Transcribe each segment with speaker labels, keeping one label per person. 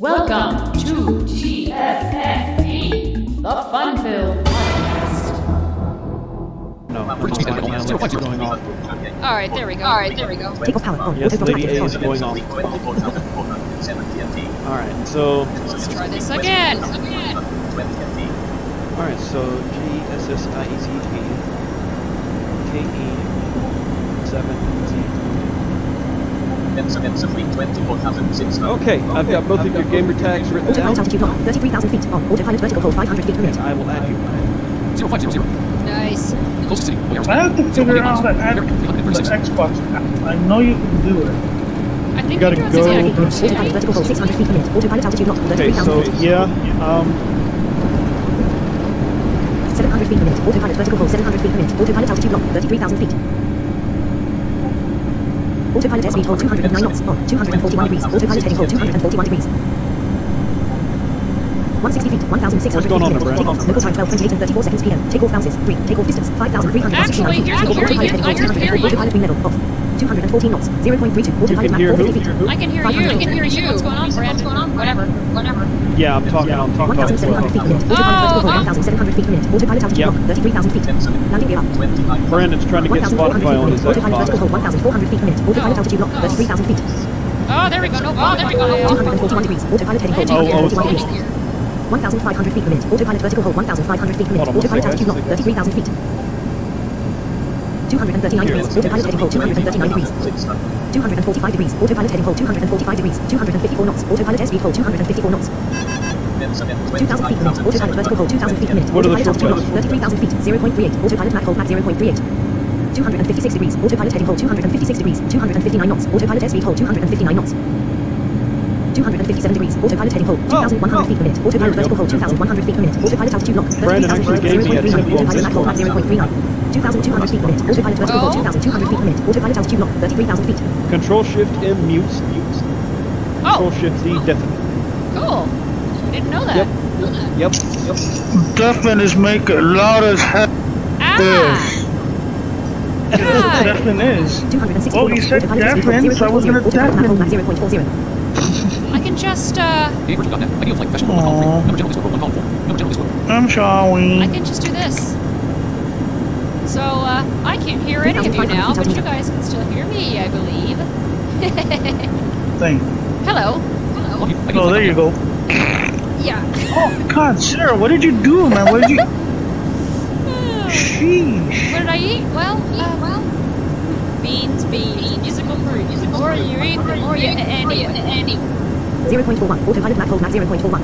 Speaker 1: Welcome to GFFP, the Funville Podcast.
Speaker 2: No, my lights are going off.
Speaker 3: All right, there we go. All right, there we go.
Speaker 4: Take off power.
Speaker 2: Yes, Lady A is going off. Alright, so,
Speaker 3: Let's try this again.
Speaker 2: alright, so G S S I E C T K E 7 Okay, I've got both of your gamer tags written
Speaker 4: Autopilot
Speaker 2: down.
Speaker 4: altitude lock. 33,000 feet. On. Autopilot vertical hold 500 feet per minute.
Speaker 2: I will add you.
Speaker 3: Nice.
Speaker 5: I have to figure out how to add the Xbox app. I know you can do it.
Speaker 3: I think
Speaker 2: gotta
Speaker 3: you're
Speaker 2: go-
Speaker 3: doing it.
Speaker 4: Autopilot vertical hold 600 feet per minute. Autopilot altitude lock.
Speaker 2: Okay,
Speaker 4: 33,000
Speaker 2: so,
Speaker 4: feet.
Speaker 2: yeah, um,
Speaker 4: 700 feet per minute. Autopilot vertical hold 700 feet per minute. Autopilot altitude lock. 33,000 feet. Autopilot airspeed hold 209 knots. On. 241 degrees. Autopilot heading hold 241 degrees. 160 feet, 1,600
Speaker 2: What's going on
Speaker 4: feet per
Speaker 2: there,
Speaker 4: Takeoff, local time 12, 28 and 34 seconds PM. Takeoff bounces, 3. Takeoff distance, 5,369
Speaker 3: Actually,
Speaker 4: feet.
Speaker 3: here- I
Speaker 4: Takeoff
Speaker 3: hear
Speaker 4: autopilot
Speaker 3: you.
Speaker 4: heading
Speaker 3: I
Speaker 4: hold
Speaker 3: can
Speaker 4: 200
Speaker 3: hear you.
Speaker 4: Autopilot wing level off. 242 knots, 0.32. Autopilot Mach
Speaker 2: hear
Speaker 4: 450 feet.
Speaker 3: I can hear you. I can hear you. What's going on, Brad? What's going on? Whatever. Whatever.
Speaker 2: yeah, I'm talking on TikTok as
Speaker 4: 1,700 feet per
Speaker 2: well.
Speaker 4: minute. Autopilot vertical
Speaker 3: Oh,
Speaker 4: hold 1,700 feet per minute. Autopilot altitude
Speaker 2: Yep.
Speaker 4: lock 33,000 feet. Landing gear up.
Speaker 2: Brandon's trying to get
Speaker 4: 1,400 feet
Speaker 2: Spotify on his
Speaker 4: minute. Autopilot vertical
Speaker 2: Xbox.
Speaker 4: hold 1,400 feet per minute. Autopilot altitude lock 33,000 feet.
Speaker 3: Oh, there we go. No, oh, there we go.
Speaker 4: 241 degrees. Autopilot heading hold
Speaker 2: Oh, oh,
Speaker 4: 241 degrees. 1,500 feet per minute. Autopilot vertical hold 1,500 feet per minute.
Speaker 2: Hold on one
Speaker 4: Autopilot
Speaker 2: second,
Speaker 4: altitude lock
Speaker 2: guys.
Speaker 4: 33,000 feet. 239 degrees. Autopilot heading hold 239 degrees. 245 degrees. Autopilot heading hold 245 degrees. 254 knots. Autopilot airspeed hold 254 knots. 2,000 feet per minute. Autopilot vertical hold 2,000 feet per minute.
Speaker 2: What are the
Speaker 4: Autopilot altitude lock 33,000 feet. 0.38. Autopilot Mach hold Mach 0.38. 256 degrees. Autopilot heading hold 256 degrees. 259 knots. Autopilot airspeed hold 259 knots. 257 degrees. Autopilot heading hold 2,100 feet per minute. Autopilot vertical hold 2,100 feet per minute. Autopilot altitude lock
Speaker 2: Brandon
Speaker 4: 33,000 feet.
Speaker 2: gave me a
Speaker 4: 0.39. Autopilot Mach hold Mach 0.39. 2,200 feet per minute. Autopilot vertical hold
Speaker 3: Oh.
Speaker 4: 2,200 feet per minute. Autopilot altitude lock 33,000 feet.
Speaker 2: Control Shift M mutes. mutes. Control
Speaker 3: Oh,
Speaker 2: Shift Z deafens.
Speaker 3: cool. Didn't know that.
Speaker 2: Yep. Yep. Yep.
Speaker 5: Deafin is make it loud as heck.
Speaker 3: Ah.
Speaker 5: Yes,
Speaker 3: God.
Speaker 5: Deafin is. Oh, you said
Speaker 4: Autopilot airspeed
Speaker 5: deafened,
Speaker 4: hold
Speaker 5: so I was gonna
Speaker 4: Autopilot Mach hold Mach
Speaker 5: deafen.
Speaker 4: 0.40.
Speaker 3: I can just uh,
Speaker 5: I'm
Speaker 3: I can just do this. So uh, I can't hear any of you now, but you guys can still hear me, I believe.
Speaker 5: Thing.
Speaker 3: Hello. Hello.
Speaker 5: Oh, there you go.
Speaker 3: Yeah.
Speaker 5: Oh, God, Sarah, what did you do, man? What did you...
Speaker 3: What
Speaker 5: Sheesh.
Speaker 3: did I eat? Well, uh, well, beans, beans, musical fruit. The more you eat, the more you end it.
Speaker 4: 0.41. Autopilot Mach hold Mach 0.41.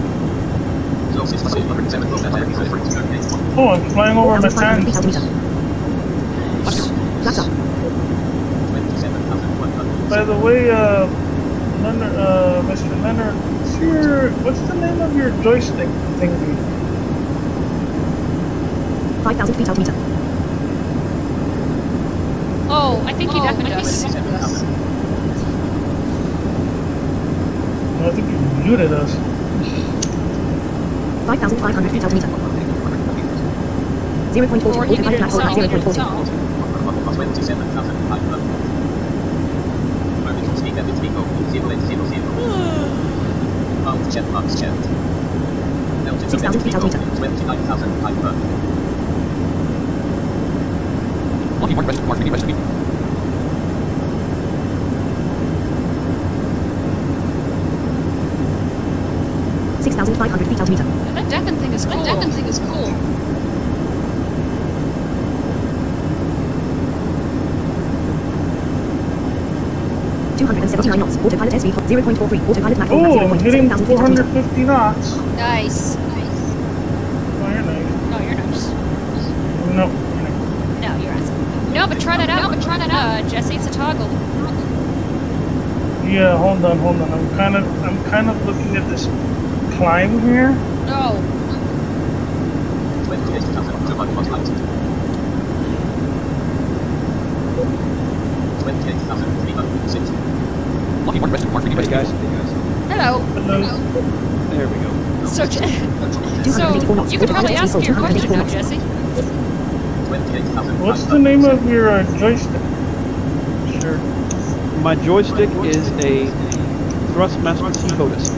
Speaker 5: Oh, I'm flying over my
Speaker 4: 1,500 feet
Speaker 5: fence.
Speaker 4: altimeter. Up.
Speaker 5: By the way, uh, Leonard, uh, Mr. Leonard, what's your, what's the name of your joystick thingy?
Speaker 4: 5,000 feet altimeter.
Speaker 3: Oh, I think you definitely us.
Speaker 5: I think you muted us.
Speaker 4: 5,500 feet altimeter. 0.40
Speaker 3: or you
Speaker 4: can
Speaker 3: do
Speaker 4: it yourself. 0.40.
Speaker 3: Check
Speaker 4: marks checked. 6,000 feet altimeter. 29,500. Lucky mark rest, mark mini rest, 6,500 feet altimeter.
Speaker 3: That Deccan thing is cool. That Deccan thing is cool.
Speaker 4: Two hundred and seventy-nine knots. Autopilot airspeed 0.43. Autopilot Mach.
Speaker 5: Oh, knots.
Speaker 3: Nice. No. You're asking.
Speaker 5: No,
Speaker 3: but try that out. No, but try that out. Uh, a toggle.
Speaker 5: Yeah, hold on, hold on. I'm kind of, I'm kind of looking at this climb here.
Speaker 3: Oh,
Speaker 2: Hey guys.
Speaker 3: hello.
Speaker 5: Hello.
Speaker 2: There we go.
Speaker 3: So, so you could probably ask
Speaker 4: airspeed
Speaker 3: your question now,
Speaker 4: knots.
Speaker 3: Jesse.
Speaker 5: What's the name of your uh, joystick? Sure.
Speaker 2: My joystick is a Thrustmaster T-Hodus.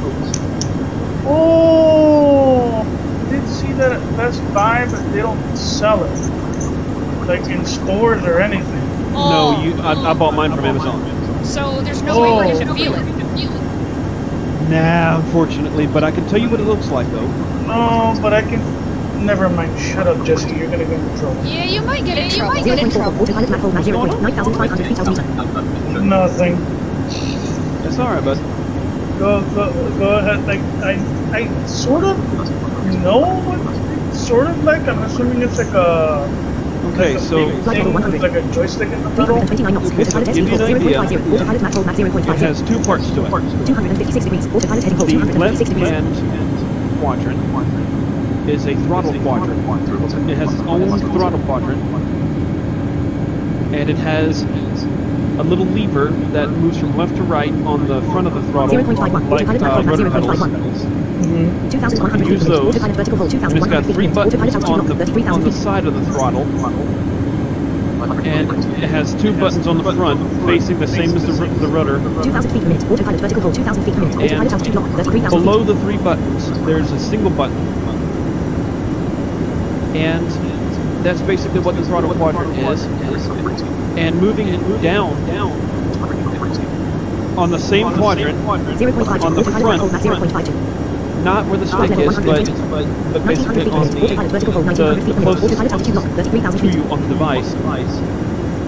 Speaker 5: Oh, I did see that at Best Buy, but they don't sell it. Like in stores or anything.
Speaker 3: Oh,
Speaker 2: No, you. I, I bought mine from Amazon.
Speaker 3: So there's no way for
Speaker 5: Oh.
Speaker 3: him to feel it.
Speaker 2: Nah, unfortunately, but I can tell you what it looks like though.
Speaker 5: No, but I can. Never mind. Shut up, Jesse. You're gonna get in trouble.
Speaker 3: Yeah, you might get in trouble.
Speaker 4: 0.44, autopilot Mach hold Mach 0.9500 feet altimeter.
Speaker 5: Nothing.
Speaker 2: It's all right, bud.
Speaker 5: Go, go, go ahead. Like I, I sort of know what it's sort of like. I'm assuming it's like a.
Speaker 2: Okay,
Speaker 5: like a
Speaker 2: so
Speaker 5: thing with like a joystick in the middle.
Speaker 4: 329 knots,
Speaker 2: Okay, so
Speaker 4: autopilot
Speaker 2: to give you
Speaker 4: heading
Speaker 2: an
Speaker 4: hold
Speaker 2: idea,
Speaker 4: 0.50, autopilot Mach hold Mach
Speaker 2: it has two parts to it.
Speaker 4: 256 degrees, autopilot heading hold
Speaker 2: The left-hand quadrant is a throttle quadrant. It has its own throttle quadrant, and it has a little lever that moves from left to right on the front of the throttle, like
Speaker 4: autopilot
Speaker 2: uh, rudder pedals.
Speaker 4: 0.51. 2,100
Speaker 2: Use those.
Speaker 4: autopilot vertical hold
Speaker 2: And it's
Speaker 4: 2,100
Speaker 2: got
Speaker 4: feet
Speaker 2: three buttons on the
Speaker 4: 33,000
Speaker 2: on the side of the throttle, and it has two buttons on the front facing the same as the, the rudder.
Speaker 4: 2,000 feet limit, autopilot vertical hold 2,000 feet limit, autopilot altitude lock 33,000.
Speaker 2: Below the three buttons, there's a single button. And that's basically what the throttle quadrant is. And moving it down, down, on the same quadrant,
Speaker 4: 0.52,
Speaker 2: on the front,
Speaker 4: 0.52.
Speaker 2: not where the stick is, but,
Speaker 4: 180.
Speaker 2: but basically on
Speaker 4: limit, autopilot vertical hold
Speaker 2: the, the closest
Speaker 4: autopilot altitude lock 33,000
Speaker 2: to you on the device.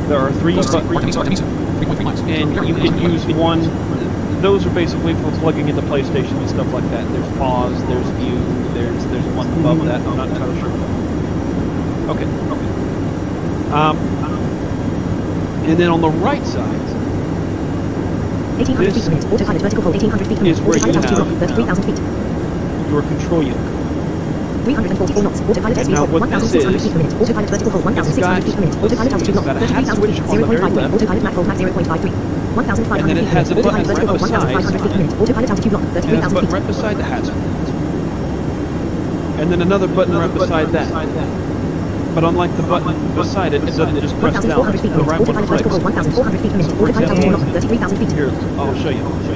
Speaker 2: There are three buttons, and you can use one. Those are basically for plugging into PlayStation and stuff like that. There's pause, there's view, there's there's one above that. I'm not entirely sure. Okay. Um, and then on the right side This
Speaker 4: limit, autopilot vertical hold 1800 feet limit,
Speaker 2: is where you have-
Speaker 4: lock 33,000 feet.
Speaker 2: Your control unit.
Speaker 4: 344 knots, autopilot
Speaker 2: And now what this
Speaker 4: 1,600
Speaker 2: is,
Speaker 4: autopilot vertical hold 1,600 feet limit,
Speaker 2: let's
Speaker 4: autopilot altitude lock
Speaker 2: got a hat
Speaker 4: 33,000 feet,
Speaker 2: switch on the very
Speaker 4: 0.53,
Speaker 2: left.
Speaker 4: autopilot Mach hold Mach 0.53. 1,500
Speaker 2: And then it
Speaker 4: feet
Speaker 2: a button
Speaker 4: autopilot vertical
Speaker 2: right
Speaker 4: hold 1,500 feet
Speaker 2: beside-
Speaker 4: limit, autopilot altitude lock
Speaker 2: And there's a
Speaker 4: 33,000
Speaker 2: button
Speaker 4: feet.
Speaker 2: right beside the hat. And then another button right beside that. But unlike the button beside it, it doesn't just press down.
Speaker 4: 1,400 feet
Speaker 2: The right one
Speaker 4: autopilot vertical hold
Speaker 2: clicks.
Speaker 4: 1,400 feet limit,
Speaker 2: For
Speaker 4: autopilot altitude lock
Speaker 2: example,
Speaker 4: 33,000 feet.
Speaker 2: Here, I'll show you.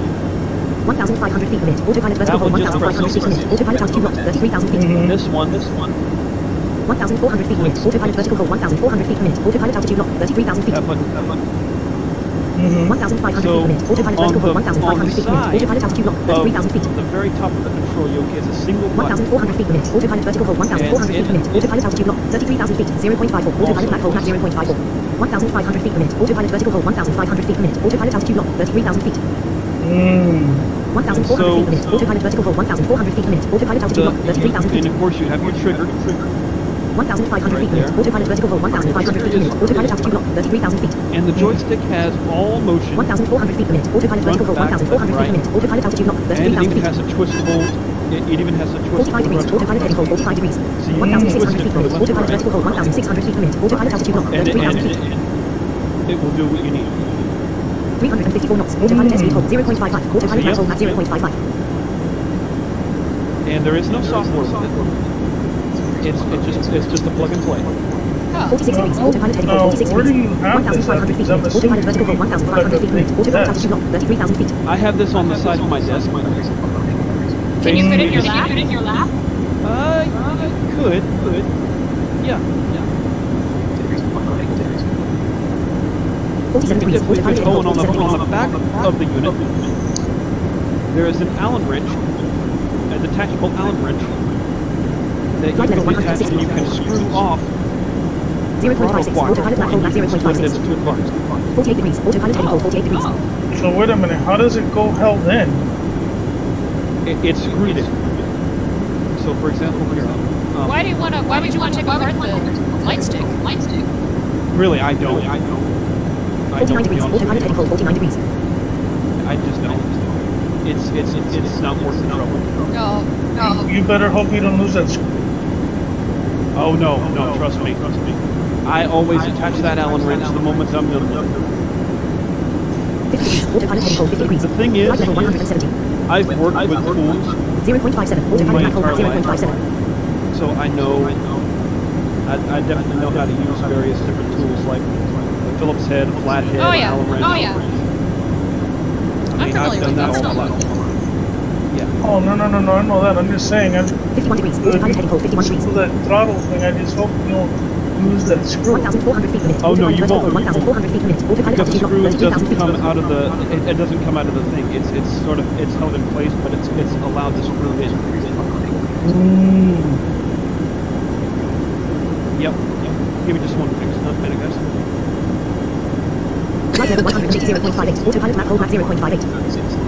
Speaker 2: I'll show you.
Speaker 4: 1,500 feet limit, autopilot vertical
Speaker 2: one
Speaker 4: 1,500 feet limit, autopilot altitude lock 33,000 feet.
Speaker 2: This one, this one,
Speaker 4: 1,400 feet limit, autopilot vertical hold 1,400 feet limit, autopilot altitude lock 33,000 feet.
Speaker 2: that button, that button.
Speaker 5: Mm-hmm.
Speaker 4: 1,500
Speaker 2: So,
Speaker 4: feet limit, autopilot vertical hold
Speaker 2: the-
Speaker 4: 1,500
Speaker 2: on the
Speaker 4: feet
Speaker 2: side
Speaker 4: autopilot altitude lock
Speaker 2: Of
Speaker 4: 33,000 feet.
Speaker 2: the very top of the control yoke is a single button.
Speaker 4: 1,400 feet limit, autopilot vertical hold 1,400 feet
Speaker 2: And-
Speaker 4: limit, autopilot altitude lock 33,000 feet, 0.54, autopilot Mach hold Mach 0.54. 1,500 feet limit, autopilot vertical hold 1,500 feet limit, autopilot altitude lock 33,000 feet.
Speaker 5: Mm.
Speaker 4: 1,400
Speaker 2: So-
Speaker 4: feet limit, autopilot vertical hold 1,400 feet limit, autopilot altitude lock 33,000
Speaker 2: and
Speaker 4: feet.
Speaker 2: of course you have your trigger.
Speaker 4: 1,500
Speaker 2: Right
Speaker 4: feet limit, autopilot vertical hold 1,500 feet limit, autopilot altitude lock 33,000 feet.
Speaker 2: And the joystick has all motion.
Speaker 4: 1,400 feet limit, autopilot vertical hold 1,400 feet
Speaker 2: right.
Speaker 4: limit, autopilot altitude lock
Speaker 2: And it
Speaker 4: 33,000
Speaker 2: even
Speaker 4: feet.
Speaker 2: has a twistable, it, it even has a
Speaker 4: 45 degrees, autopilot heading hold 45 degrees.
Speaker 2: So
Speaker 4: 1,600 feet
Speaker 2: from
Speaker 4: limit,
Speaker 2: left to
Speaker 4: autopilot
Speaker 2: right.
Speaker 4: vertical hold 1,600 feet limit, autopilot altitude lock
Speaker 2: And it, and
Speaker 4: 33,000 feet.
Speaker 2: it, it will do what you need.
Speaker 4: 354 knots, autopilot speed hold 0.55, autopilot Mach hold Mach 0.55.
Speaker 2: And there is no software with it. It's, it's just it's just a plug and play.
Speaker 3: Oh.
Speaker 4: 46 degrees, autopilot heading
Speaker 5: Now,
Speaker 4: 46
Speaker 5: where
Speaker 4: degrees.
Speaker 5: you have this?
Speaker 4: 1,500 feet
Speaker 5: I'm
Speaker 4: limit,
Speaker 5: assuming
Speaker 4: autopilot vertical 1,500 feet limit, autopilot altitude lock 33,000 feet.
Speaker 2: I have this on the side of my desk.
Speaker 3: Can you fit it in your lap? Fit it in your lap?
Speaker 2: Uh, you could, could. Yeah, yeah.
Speaker 4: 47 degrees,
Speaker 2: If we
Speaker 4: autopilot
Speaker 2: could
Speaker 4: heading hold
Speaker 2: and on the on the back of the unit, there is an Allen wrench, a detachable Allen wrench that you
Speaker 4: Flight
Speaker 2: can
Speaker 4: level
Speaker 2: and you can
Speaker 4: 160.
Speaker 2: screw off the throttle
Speaker 4: 0.56,
Speaker 2: quadrant
Speaker 4: autopilot Mach hold Mach
Speaker 2: and you can split it into
Speaker 4: 0.56.
Speaker 2: two parts.
Speaker 4: 48 degrees, autopilot heading hold 48 degrees.
Speaker 3: Oh.
Speaker 5: So wait a minute. How does it go held in?
Speaker 2: It, it's screwed in. So, for example, here. Um,
Speaker 3: Why do you want to? Why would you want to take apart the light stick? Light stick.
Speaker 2: Really, I don't. I don't. I
Speaker 4: 49
Speaker 2: don't.
Speaker 4: degrees,
Speaker 2: honest with
Speaker 4: autopilot heading hold 49 degrees.
Speaker 2: I just don't. It's it's it's, it's not worth the trouble.
Speaker 3: No. No.
Speaker 5: You better hope you don't lose that. sc-
Speaker 2: Oh no, no, trust me, trust me. I always attach that Allen wrench the moment I'm done with it.
Speaker 4: 50 degrees, autopilot heading hold 50 degrees.
Speaker 2: The thing is,
Speaker 4: Flight level 170.
Speaker 2: I've worked with tools,
Speaker 4: 0.57, autopilot Mach hold Mach 0.57.
Speaker 2: so I know. I, I definitely know how to use various different tools like a Phillips head, a flathead,
Speaker 3: Oh, yeah.
Speaker 2: Allen wrench.
Speaker 3: Oh, yeah.
Speaker 2: I
Speaker 3: I'm
Speaker 2: mean, I've
Speaker 3: familiar
Speaker 2: done
Speaker 3: with
Speaker 2: that
Speaker 3: that
Speaker 2: all my
Speaker 3: stuff.
Speaker 2: life. Yeah.
Speaker 5: Oh no no no no! I know that. I'm just saying. I'm
Speaker 4: 51 degrees. Autopilot heading pole 51 degrees.
Speaker 5: that throttle thing. I just hope you don't use that screw.
Speaker 4: 1,400 feet per minute.
Speaker 2: Oh, no, you
Speaker 4: vertical
Speaker 2: won't.
Speaker 4: 1,400 feet per minute. Autopilot
Speaker 2: Because the
Speaker 4: altitude
Speaker 2: screw
Speaker 4: lock,
Speaker 2: doesn't come out of the it, it doesn't come out of the thing. It's it's sort of it's held in place, but it's it's allowed to screw in.
Speaker 5: Mm.
Speaker 2: Yep. yep. Give me just one fix, not a minute, guys.
Speaker 4: Flight level 180.58. Autopilot Mach hold Mach 0.58.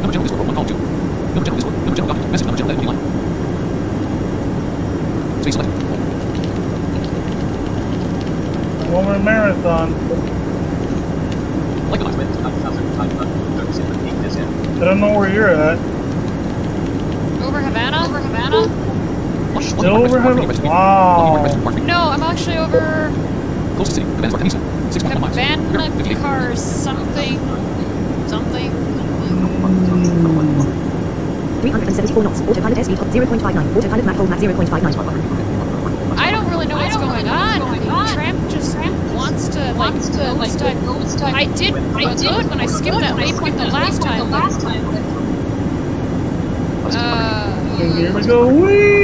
Speaker 6: Number general Discord, one call two. Number general Discord, number general document, message number general line. Space selected.
Speaker 5: One more marathon.
Speaker 6: Like the last.
Speaker 5: I don't know where you're at.
Speaker 3: Over Havana? Over Havana?
Speaker 5: Still over Havana? Wow.
Speaker 3: No, I'm actually over
Speaker 6: Close to city. Command Artemisa. 6.1 miles.
Speaker 3: Havana
Speaker 6: 58.
Speaker 3: Cars something. Something.
Speaker 4: 374 knots. Autopilot airspeed hold 0.59. Autopilot Mach hold Mach 0.59.
Speaker 3: I don't really know what's going on. Tramp just wants to like ghost type. I did I did when I skipped that waypoint the last time. but, Uh,
Speaker 5: Here we go. Whee!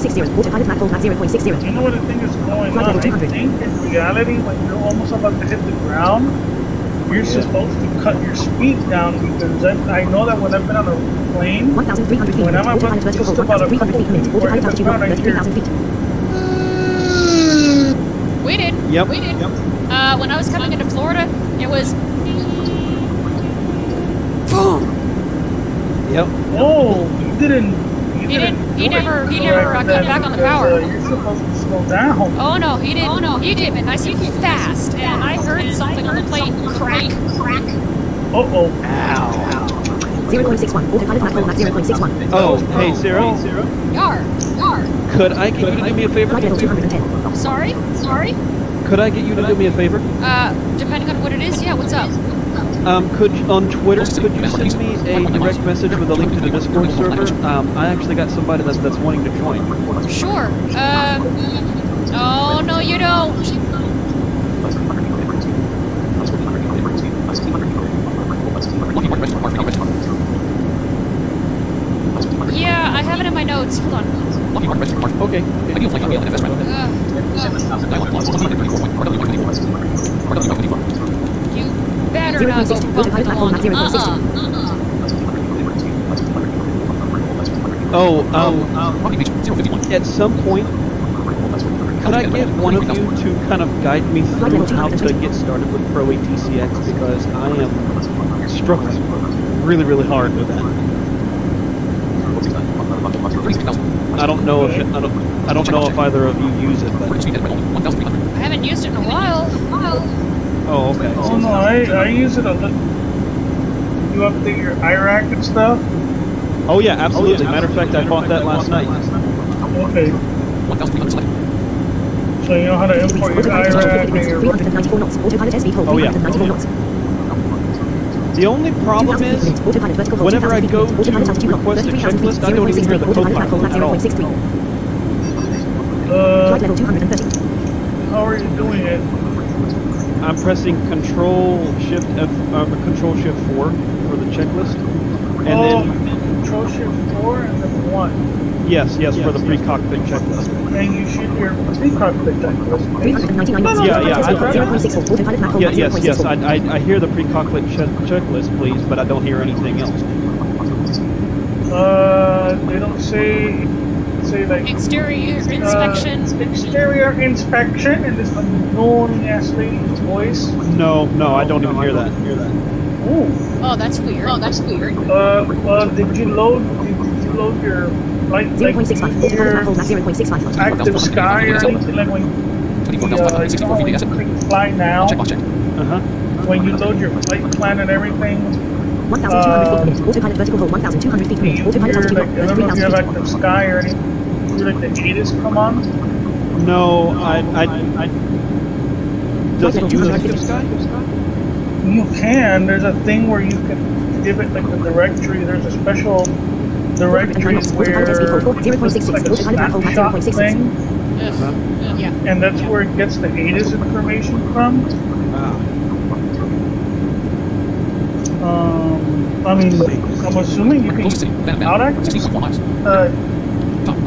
Speaker 4: Zero point six zero. Autopilot Mach hold Mach 0.60.
Speaker 5: You know what the thing is going
Speaker 4: Flight
Speaker 5: on?
Speaker 4: level
Speaker 5: I
Speaker 4: 200.
Speaker 5: think in reality, when you're almost about to hit the ground, you're supposed to cut your speed down because I, I know that when I've been on a plane,
Speaker 4: 1,300 feet
Speaker 5: When. I'm about
Speaker 4: Autopilot vertical
Speaker 5: just
Speaker 4: hold
Speaker 5: about a
Speaker 4: 1,300 feet per minute.
Speaker 5: couple
Speaker 4: Autopilot altitude
Speaker 5: feet right
Speaker 4: 33,000 feet.
Speaker 3: we did.
Speaker 2: Yep.
Speaker 3: We did.
Speaker 2: Yep.
Speaker 3: Uh, when I was coming into Florida, it was. Boom.
Speaker 2: Yep.
Speaker 5: oh, you didn't. You
Speaker 3: He didn't- he
Speaker 5: do it
Speaker 3: never- he never, uh,
Speaker 5: correct
Speaker 3: cut back on the power.
Speaker 5: Uh, you're supposed to slow down.
Speaker 3: Oh no, he didn't. Oh no, he didn't. Nice and fast, and I heard something on the plate crack. Crack.
Speaker 5: Uh oh.
Speaker 4: 0.61. Autopilot Mach hold Mach 0.61.
Speaker 2: Oh, hey Sarah.
Speaker 3: Yar. Yar.
Speaker 2: Could I get you to do me a favor?
Speaker 4: Flight level 210.
Speaker 3: Sorry. Sorry.
Speaker 2: Could I get you to do me a favor?
Speaker 3: Uh, depending on what it is, yeah. What's up?
Speaker 2: Um, could you- on Twitter could you send me a direct message with a link to the Discord server? Um, I actually got somebody that's that's wanting to join.
Speaker 3: Sure. Um. Oh no, you don't. Yeah, I have it in my notes. Hold on.
Speaker 2: Okay.
Speaker 6: Ideal flight level and FS round.
Speaker 3: Uh,
Speaker 6: Dialogue clause 134.RW124.
Speaker 3: you better not go
Speaker 4: 0.60.
Speaker 3: bumping
Speaker 4: Autopilot Mach hold
Speaker 3: along.
Speaker 4: Mach 0.60.
Speaker 3: Uh-uh.
Speaker 2: Oh, um,
Speaker 6: Rocky Beach 051.
Speaker 2: at some point, could I get one of you to kind of guide me through how to get started with Pro ATCX because I am struggling really, really hard with that. I don't know if it, I don't I don't know if either of you use it, but
Speaker 3: I haven't used it in a while.
Speaker 2: oh okay.
Speaker 5: Oh no, I, I use it a little. You update your AIRAC and stuff?
Speaker 2: Oh yeah, absolutely. Matter of fact, I bought that last night.
Speaker 5: Okay. So you know how to import your
Speaker 4: AIRAC
Speaker 5: and your
Speaker 4: 394 knots. Autopilot airspeed hold
Speaker 2: Oh, yeah. The only problem is
Speaker 4: per minute. Autopilot vertical hold
Speaker 2: whenever I go
Speaker 4: per minute.
Speaker 2: To request a checklist, I don't even hear the
Speaker 4: 0.63. Autopilot Mach hold Mach
Speaker 2: copilot at all.
Speaker 4: 0.63.
Speaker 5: uh,
Speaker 4: Flight level 230.
Speaker 5: how are you doing it?
Speaker 2: I'm pressing Control Shift F, uh, Control Shift Four for the checklist, and
Speaker 5: oh,
Speaker 2: then
Speaker 5: Control Shift 4 and then 1.
Speaker 2: yes, yes, for the pre-cockpit checklist.
Speaker 5: And you should your pre-cockpit checklist.
Speaker 2: Yeah, yeah,
Speaker 4: Autopilot
Speaker 2: I-
Speaker 4: airspeed 0.64. Autopilot Mach hold
Speaker 2: Yeah, yes, yes. I, I, I hear the pre-cockpit che- checklist, please, but I don't hear anything else.
Speaker 5: Uh, they don't say, say like,
Speaker 3: Exterior
Speaker 5: uh,
Speaker 3: inspection.
Speaker 5: exterior inspection and this annoying ass lady's voice.
Speaker 2: No, no, I don't even hear that. Hear that.
Speaker 5: Ooh.
Speaker 3: Oh, that's weird. Oh, that's weird.
Speaker 5: Uh, uh, did you load, did, did you load your, like, like,
Speaker 4: 0.65. Autopilot
Speaker 5: your
Speaker 4: Mach hold Mach 0.65.
Speaker 5: active sky or anything, like when, uh, you know, when you click fly now,
Speaker 6: Checkbox check.
Speaker 2: Uh huh.
Speaker 5: when you load your flight plan and everything,
Speaker 4: 1,200 feet per minute. Autopilot vertical hold 1,200 feet per minute.
Speaker 5: you
Speaker 4: Autopilot
Speaker 5: hear
Speaker 4: altitude
Speaker 5: like,
Speaker 4: lock
Speaker 5: I don't know if you have
Speaker 4: feet.
Speaker 5: active sky or anything. You hear like the ATIS come on.
Speaker 2: No, I, I, I does it use active sky?
Speaker 5: You can. There's a thing where you can give it like a directory. There's a special directory where it's like a snapshot thing,
Speaker 3: Ugh. Yeah.
Speaker 5: and that's where it gets the ATIS information from.
Speaker 2: Ah,
Speaker 5: Um, I mean, I'm assuming you can
Speaker 6: city. Bam,
Speaker 5: out
Speaker 6: bam.
Speaker 5: active.
Speaker 6: 16.1 miles.
Speaker 5: Uh,
Speaker 6: Top. I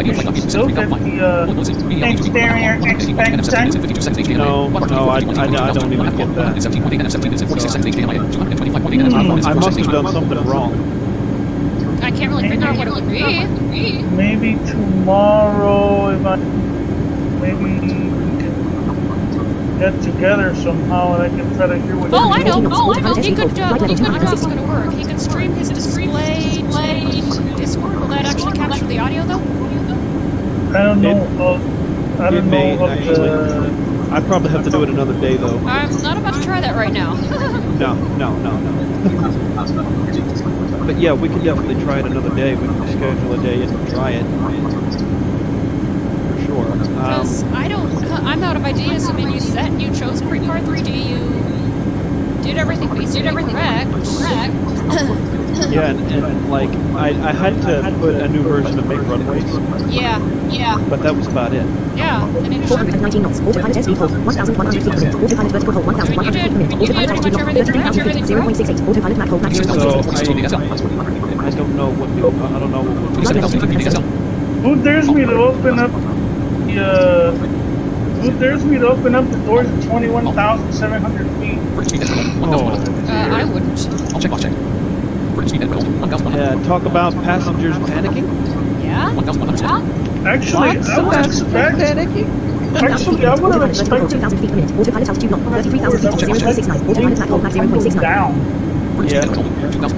Speaker 5: you
Speaker 6: need like
Speaker 5: should
Speaker 6: this.
Speaker 5: still get the uh,
Speaker 6: What was it? Three, uh,
Speaker 5: exterior
Speaker 6: NF 17 minutes,
Speaker 5: expansion.
Speaker 6: 52 seconds, HDMI.
Speaker 2: No, no, I- I- I don't even get that.
Speaker 6: 17.8 NF 17 minutes, 46 seconds, HDMI. 225.8
Speaker 5: Hmm.
Speaker 6: NF 12 minutes,
Speaker 2: I
Speaker 6: 46
Speaker 2: must have
Speaker 6: HDMI.
Speaker 2: done something wrong.
Speaker 3: I can't really figure out what it would be.
Speaker 5: Maybe tomorrow, if I maybe we can get together somehow, and I can try to hear what.
Speaker 3: Oh, I know. Oh, I know. He could.
Speaker 4: vehicle.
Speaker 3: Uh,
Speaker 4: Flight
Speaker 3: he
Speaker 4: level
Speaker 3: could. How this
Speaker 4: 260.
Speaker 3: going to work? He could stream his display to Discord. Will that actually capture the audio though?
Speaker 5: I don't know. of I
Speaker 2: It
Speaker 5: don't
Speaker 2: may
Speaker 5: know of the.
Speaker 2: I'd probably have to do it another day though.
Speaker 3: I'm not about to try that right now.
Speaker 2: No, no, no, no. But yeah, we can definitely try it another day. We can schedule a day and try it. For sure.
Speaker 3: Because
Speaker 2: Um,
Speaker 3: I don't. I'm out of ideas. I mean, you set. You chose pre-part 3D. You did everything. We did everything correct. Correct.
Speaker 2: yeah, and, and like I, I had to put a new version of Make Runways,
Speaker 3: Yeah. Yeah.
Speaker 2: but that was about it.
Speaker 3: Yeah. And it
Speaker 4: 419 knots. Autopilot airspeed hold 1,100 feet per minute. Autopilot vertical hold 1,100 feet per minute.
Speaker 3: You did
Speaker 4: Autopilot
Speaker 3: pretty
Speaker 4: altitude
Speaker 3: much
Speaker 4: lock
Speaker 3: everything
Speaker 4: 33,000 feet. 0.68. Autopilot Mach hold Mach
Speaker 2: So I, I don't know what the, I don't know what.
Speaker 4: Flight level 270.
Speaker 5: Who dares me to open up the? Uh, who dares me to open up the doors at twenty-one thousand seven hundred feet?
Speaker 6: British speed at 1,100.
Speaker 3: Uh, I wouldn't.
Speaker 6: I'll check, I'll check. British speed at 1,100.
Speaker 2: Yeah, talk about passengers panicking.
Speaker 3: Yeah.
Speaker 6: 1,100.
Speaker 5: Actually, I would expect. Actually, I would have
Speaker 4: Autopilot
Speaker 5: expected
Speaker 4: 2,000 feet per minute. Autopilot altitude lock 33,000 Autopilot Mach hold 0.69.
Speaker 5: down.
Speaker 6: British speed at
Speaker 2: Yeah.
Speaker 6: 2,000.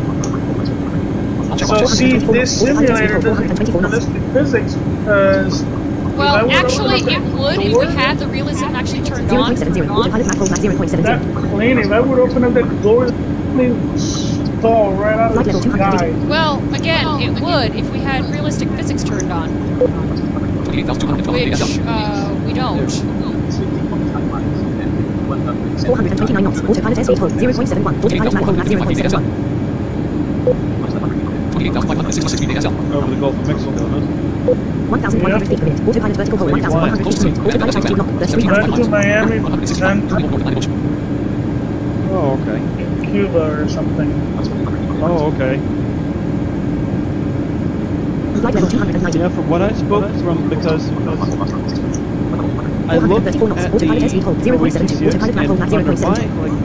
Speaker 6: I'll check,
Speaker 5: So see, this simulator doesn't realistic physics because
Speaker 3: Well, actually, it would if we had the realism actually turned on.
Speaker 4: 0.70. Autopilot Mach hold 0.70.
Speaker 5: that plane, if I would open up that door, the plane would fall right out of the sky.
Speaker 3: Well, again, it would if we had realistic physics turned on, which uh, we don't.
Speaker 4: 429 knots. Autopilot airspeed hold 0.71. Autopilot Mach hold Mach 0.71.
Speaker 6: 28,566 feet ASL.
Speaker 2: Over the Gulf of Mexico, huh?
Speaker 4: 1,100 feet per minute. Autopilot vertical hold 1,100 feet per minute. Autopilot altitude lock 33,000
Speaker 5: Back
Speaker 4: feet.
Speaker 5: to Miami,
Speaker 6: 169.
Speaker 5: then
Speaker 6: North Atlantic Ocean.
Speaker 2: Oh, okay.
Speaker 5: Cuba or something.
Speaker 2: Oh, okay.
Speaker 4: Flight level 290.
Speaker 2: Yeah, from what I spoke from, because I looked
Speaker 4: 434 knots.
Speaker 2: at
Speaker 4: Autopilot airspeed hold
Speaker 2: the
Speaker 4: 0.72. Autopilot Mach hold Mach
Speaker 2: and under my, like,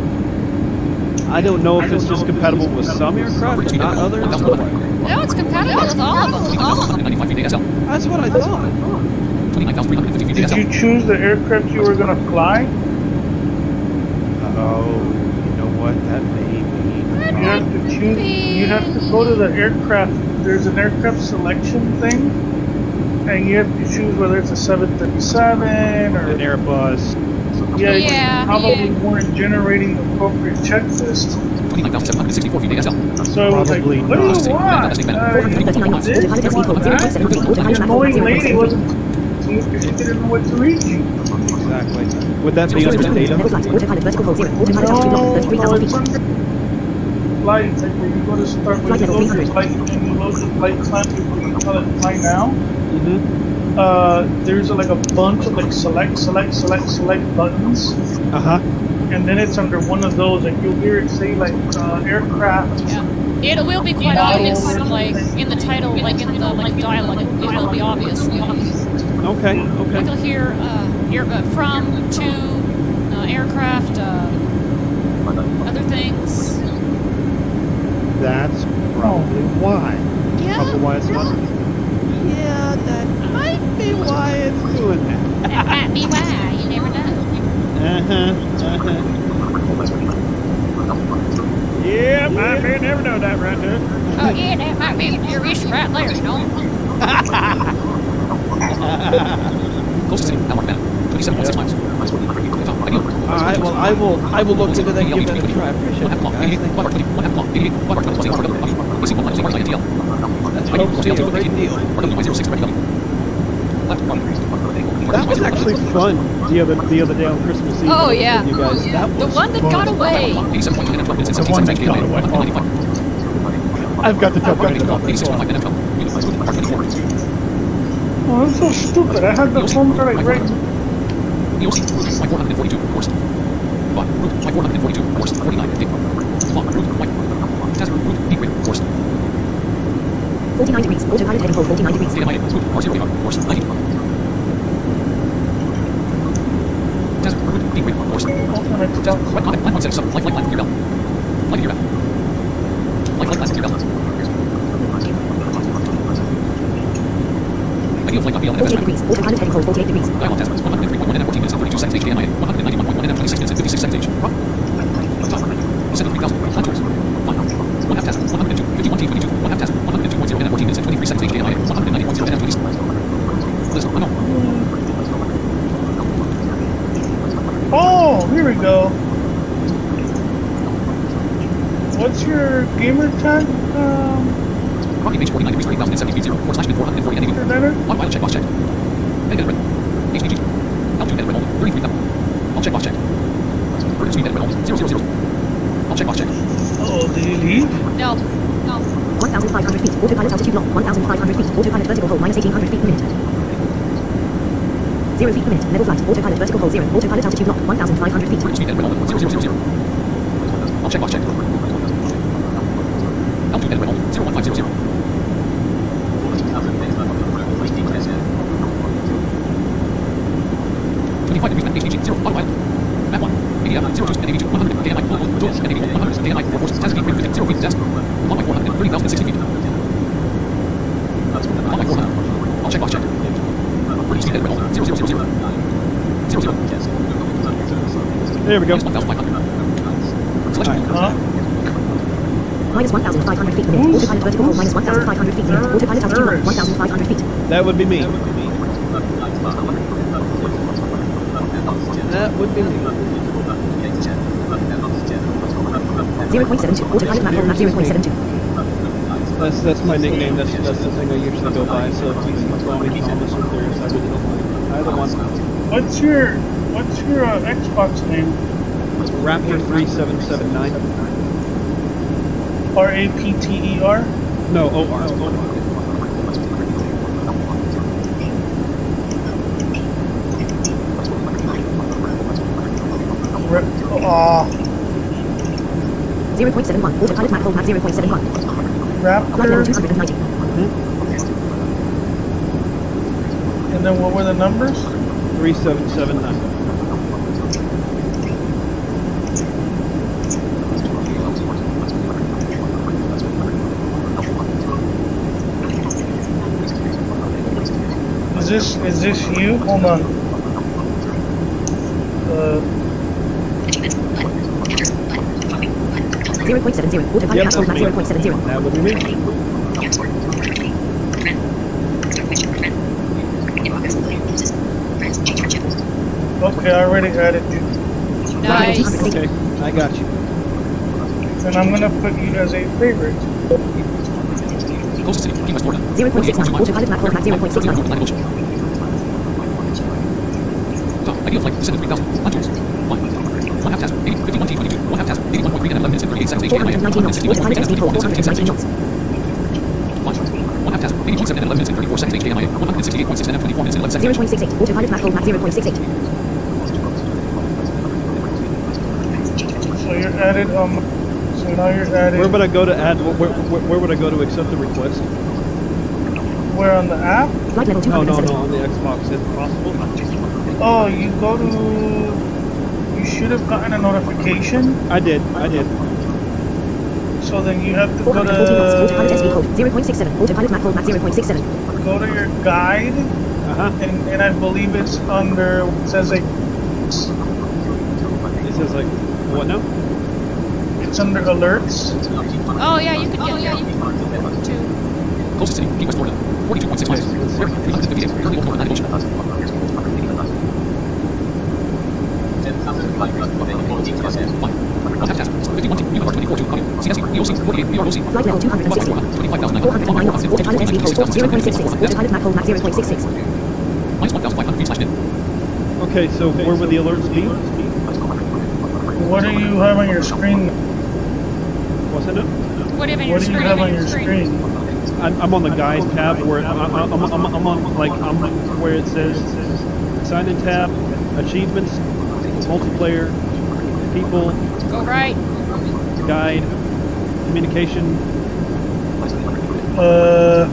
Speaker 2: I don't know if it's just compatible with some aircraft and not others.
Speaker 3: No, it's compatible with all of them. All of them.
Speaker 6: 195 feet ASL.
Speaker 2: That's what I thought.
Speaker 6: 29,350 feet
Speaker 5: Did you choose the aircraft you were gonna fly?
Speaker 2: Oh, you know what? That may be.
Speaker 5: You have to choose. You have to go to the aircraft. There's an aircraft selection thing, and you have to choose whether it's a 737 or
Speaker 2: An
Speaker 5: or
Speaker 2: Airbus.
Speaker 5: yeah. you
Speaker 3: Yeah,
Speaker 5: probably
Speaker 3: yeah.
Speaker 5: weren't generating the appropriate checklist.
Speaker 6: 29,764.
Speaker 5: So I was like, what do you want?
Speaker 4: 439 knots.
Speaker 5: Uh,
Speaker 4: Autopilot airspeed hold
Speaker 5: that?
Speaker 4: 0.73.
Speaker 5: The
Speaker 4: Mach hold Mach
Speaker 5: annoying lady wasn't she didn't know what to read you.
Speaker 2: Exactly. Would that be under data?
Speaker 4: Level flight. Autopilot vertical hold 0. Autopilot altitude lock
Speaker 5: No, no,
Speaker 4: 33,000
Speaker 5: it's
Speaker 4: feet.
Speaker 5: under flight. Like when you go to start, when
Speaker 4: Flight
Speaker 5: you
Speaker 4: level
Speaker 5: load the
Speaker 4: 300.
Speaker 5: flight, and you load the flight plan before you tell it fly now.
Speaker 2: Mm-hmm.
Speaker 5: Uh, there's like a bunch of like select, select, select, select buttons,
Speaker 2: Uh huh.
Speaker 5: and then it's under one of those, and you'll hear it say like uh, aircraft.
Speaker 3: Yeah. It will be quite obvious, like in the title, like in the like dialogue. It, it will be obvious.
Speaker 2: Okay.
Speaker 3: Like
Speaker 2: Okay.
Speaker 3: you'll hear uh, air, uh, from to uh, aircraft, uh, other things.
Speaker 2: That's probably why. Probably
Speaker 3: Yeah,
Speaker 2: why it's not. Yeah, that might be why it's doing that.
Speaker 3: that might be why. You never know.
Speaker 2: Uh huh. Uh huh. Yep, I may never know that right there.
Speaker 3: Oh yeah, that might be your issue right there. You know.
Speaker 6: Closest city, Almar, Nevada. 57.6 miles. Top.
Speaker 2: All right. Well, I will. I will look into that. and Give that a try. I appreciate it, guys.
Speaker 6: 88,
Speaker 2: Thank
Speaker 6: one bar 20, one half long, 88, one bar 20, plus 8 RW, AC 1 minus 8 bars INTL.
Speaker 2: That's
Speaker 6: Ideal,
Speaker 2: supposed to be a great deal.
Speaker 6: RW by 06 RW. Left, bottom.
Speaker 2: That was actually fun the other the other day on Christmas Eve.
Speaker 3: Oh yeah.
Speaker 2: You guys. That
Speaker 3: The one that got away.
Speaker 6: 87.9 and 12 minutes and
Speaker 5: The one that got away.
Speaker 6: 195.
Speaker 2: I've got to jump
Speaker 6: Bar
Speaker 2: back
Speaker 6: 88,
Speaker 2: to
Speaker 6: 86.5
Speaker 2: that.
Speaker 6: and FM. Unit size, bar 24.
Speaker 5: Oh, I'm so stupid. I had the phone card like right.
Speaker 6: EOC, route, like 442, course. But, route, like 442, course, 49, deep. Long, route, like. Test route, deep, course.
Speaker 4: 49 degrees. Autopilot heading pole 49 degrees.
Speaker 6: Data minus, route, R0 AR, course, 90. Test route, deep, course.
Speaker 5: Alternate stuff.
Speaker 6: Right, line, line 177, like, like, line, gear bell. Line, gear bell. Like, like, line, gear bell. Ideal flight, FBL,
Speaker 4: 48
Speaker 6: FS,
Speaker 4: degrees. Autopilot heading pole 48 degrees.
Speaker 6: Dialogue test, 103.1 and 14 minutes and 32 seconds, HDMI, 191.1 and 26 minutes and 56 seconds, H. Top. 73,000, flat tours. One. One half test, 102, 51 T 22, one half test, 102.0 and 14 minutes and 23 seconds, HDMI, 190.0 and 26. List, unknown.
Speaker 5: Oh, here we go. What's your gamer tag? Um,
Speaker 6: Rocky Beach, 49 degrees, 30,070 feet, 0, or slash mid 440 and 80.
Speaker 5: Internet?
Speaker 6: One pilot checkbox checked. Negative red. HDG. Altitude edit red only. 33,000. All checkbox checked. Vertical speed edit red only. 000. All checkbox checked.
Speaker 5: Oh, did you leave?
Speaker 3: No. No.
Speaker 4: 1,500 feet. Autopilot altitude lock. 1,500 feet. Autopilot vertical hold minus 1,800 feet per minute. 0 feet per minute. Level flight. Autopilot vertical hold 0. Autopilot altitude lock. 1,500 feet.
Speaker 6: Vertical speed edit red only. 000. All checkbox checked. Altitude edit red only. 01500. 25 degrees, HDG, 0, autopilot. Map 1, ADF, 0, 2, and 82, 100, DNI, 1, 1, 2, and 81, 100, DNI, 4 forces, 10 speed, 50, 0 feet, desk. 1 by 400, 30,060 feet. 1 by 400. All checkbox checked. Vertical speed edit red only. 0, 0, 0, 0. 0, 0.
Speaker 2: There we go.
Speaker 6: Minus 1,500. Selection.
Speaker 5: Huh?
Speaker 4: Minus 1,500 feet per minute.
Speaker 5: Who's-
Speaker 4: Autopilot vertical hold minus 1,500 feet per minute. Autopilot altitude lock. 1,500 feet.
Speaker 2: That would be me. That would be me.
Speaker 4: 0.72. Autopilot Mach hold Mach 0.72.
Speaker 2: That's that's my nickname. That's that's the thing I usually go by. So if you can call me Thomas or Darius, I really don't mind. Either one.
Speaker 5: What's your What's your uh, Xbox name?
Speaker 2: Raptor three seven seven nine.
Speaker 5: R A P T E R.
Speaker 2: No, O R.
Speaker 5: Ah,
Speaker 4: 0.71. Autopilot Mach hold Mach 0.71. Flight level
Speaker 5: Raptor. And then what were the numbers?
Speaker 2: Three seven seven nine.
Speaker 5: Is this Is this you? Hold on. Uh,
Speaker 4: 0.70. Autopilot
Speaker 2: Yep,
Speaker 4: Mach hold Mach
Speaker 2: that's me.
Speaker 4: 0.70.
Speaker 2: That would be me.
Speaker 5: okay, I already added you,
Speaker 3: Nice.
Speaker 2: Okay, I got you.
Speaker 5: and I'm gonna put you as a favorite.
Speaker 6: Coastal City, Key
Speaker 4: 0.69. Autopilot Mach hold Mach 0.69.
Speaker 6: Atlantic Ocean. Top, ideal flight, 73,000, contours. 1. 1 half task, 80, 51 T 22, 1 half task, 81.3 and 11 minutes and 38 seconds, HDMI,
Speaker 4: 419 knots.
Speaker 6: 161
Speaker 4: Autopilot
Speaker 6: and
Speaker 4: speed hold
Speaker 6: 17 seconds,
Speaker 4: 419 knots.
Speaker 6: 1. 1 half task, 80.7 and 11 minutes and 34 seconds, HDMI, 168.6 and 24 minutes and 11 seconds.
Speaker 4: 0.68. Autopilot Mach hold Mach 0.68.
Speaker 5: So you're added. Um. So now you're added.
Speaker 2: Where would I go to add? Where, where, where would I go to accept the request?
Speaker 5: Where on the app?
Speaker 4: Flight level
Speaker 2: No, no, no. On the Xbox, is it possible?
Speaker 5: Oh, you go to. You should have gotten a notification.
Speaker 2: I did. I did.
Speaker 5: So then you have to go
Speaker 4: 414 knots. Autopilot SV
Speaker 5: to
Speaker 4: code 0.67. Autopilot Mach Mach 0.67.
Speaker 5: go to your guide,
Speaker 2: Uh huh.
Speaker 5: and, and I believe it's under. It says like
Speaker 2: It says like what now?
Speaker 5: it's under alerts.
Speaker 3: Oh yeah, you can get oh, yeah, you can too.
Speaker 6: Coastal City, Key West, Florida. 42.6 miles. Air, 358, 30 North Atlantic Ocean. Fine. One half task. 51 New York 24 2 copy. CSE, EOC, 48, BROC.
Speaker 4: Flight level 260. 409 knots. Autopilot SV hold 0.66. Autopilot Mach hold Mach 0.66.
Speaker 6: Minus 1,500 slash.
Speaker 2: Okay, so where would the alerts be?
Speaker 5: What do you have on your screen?
Speaker 2: What's that?
Speaker 3: What do you have on your
Speaker 5: What do you
Speaker 3: screen?
Speaker 5: have on your screen?
Speaker 2: I'm, I'm on the guide tab where I'm, I'm, I'm, I'm, I'm on like I'm where it says sign in tab, achievements, multiplayer, people,
Speaker 3: Go right.
Speaker 2: guide, communication,
Speaker 5: Uh,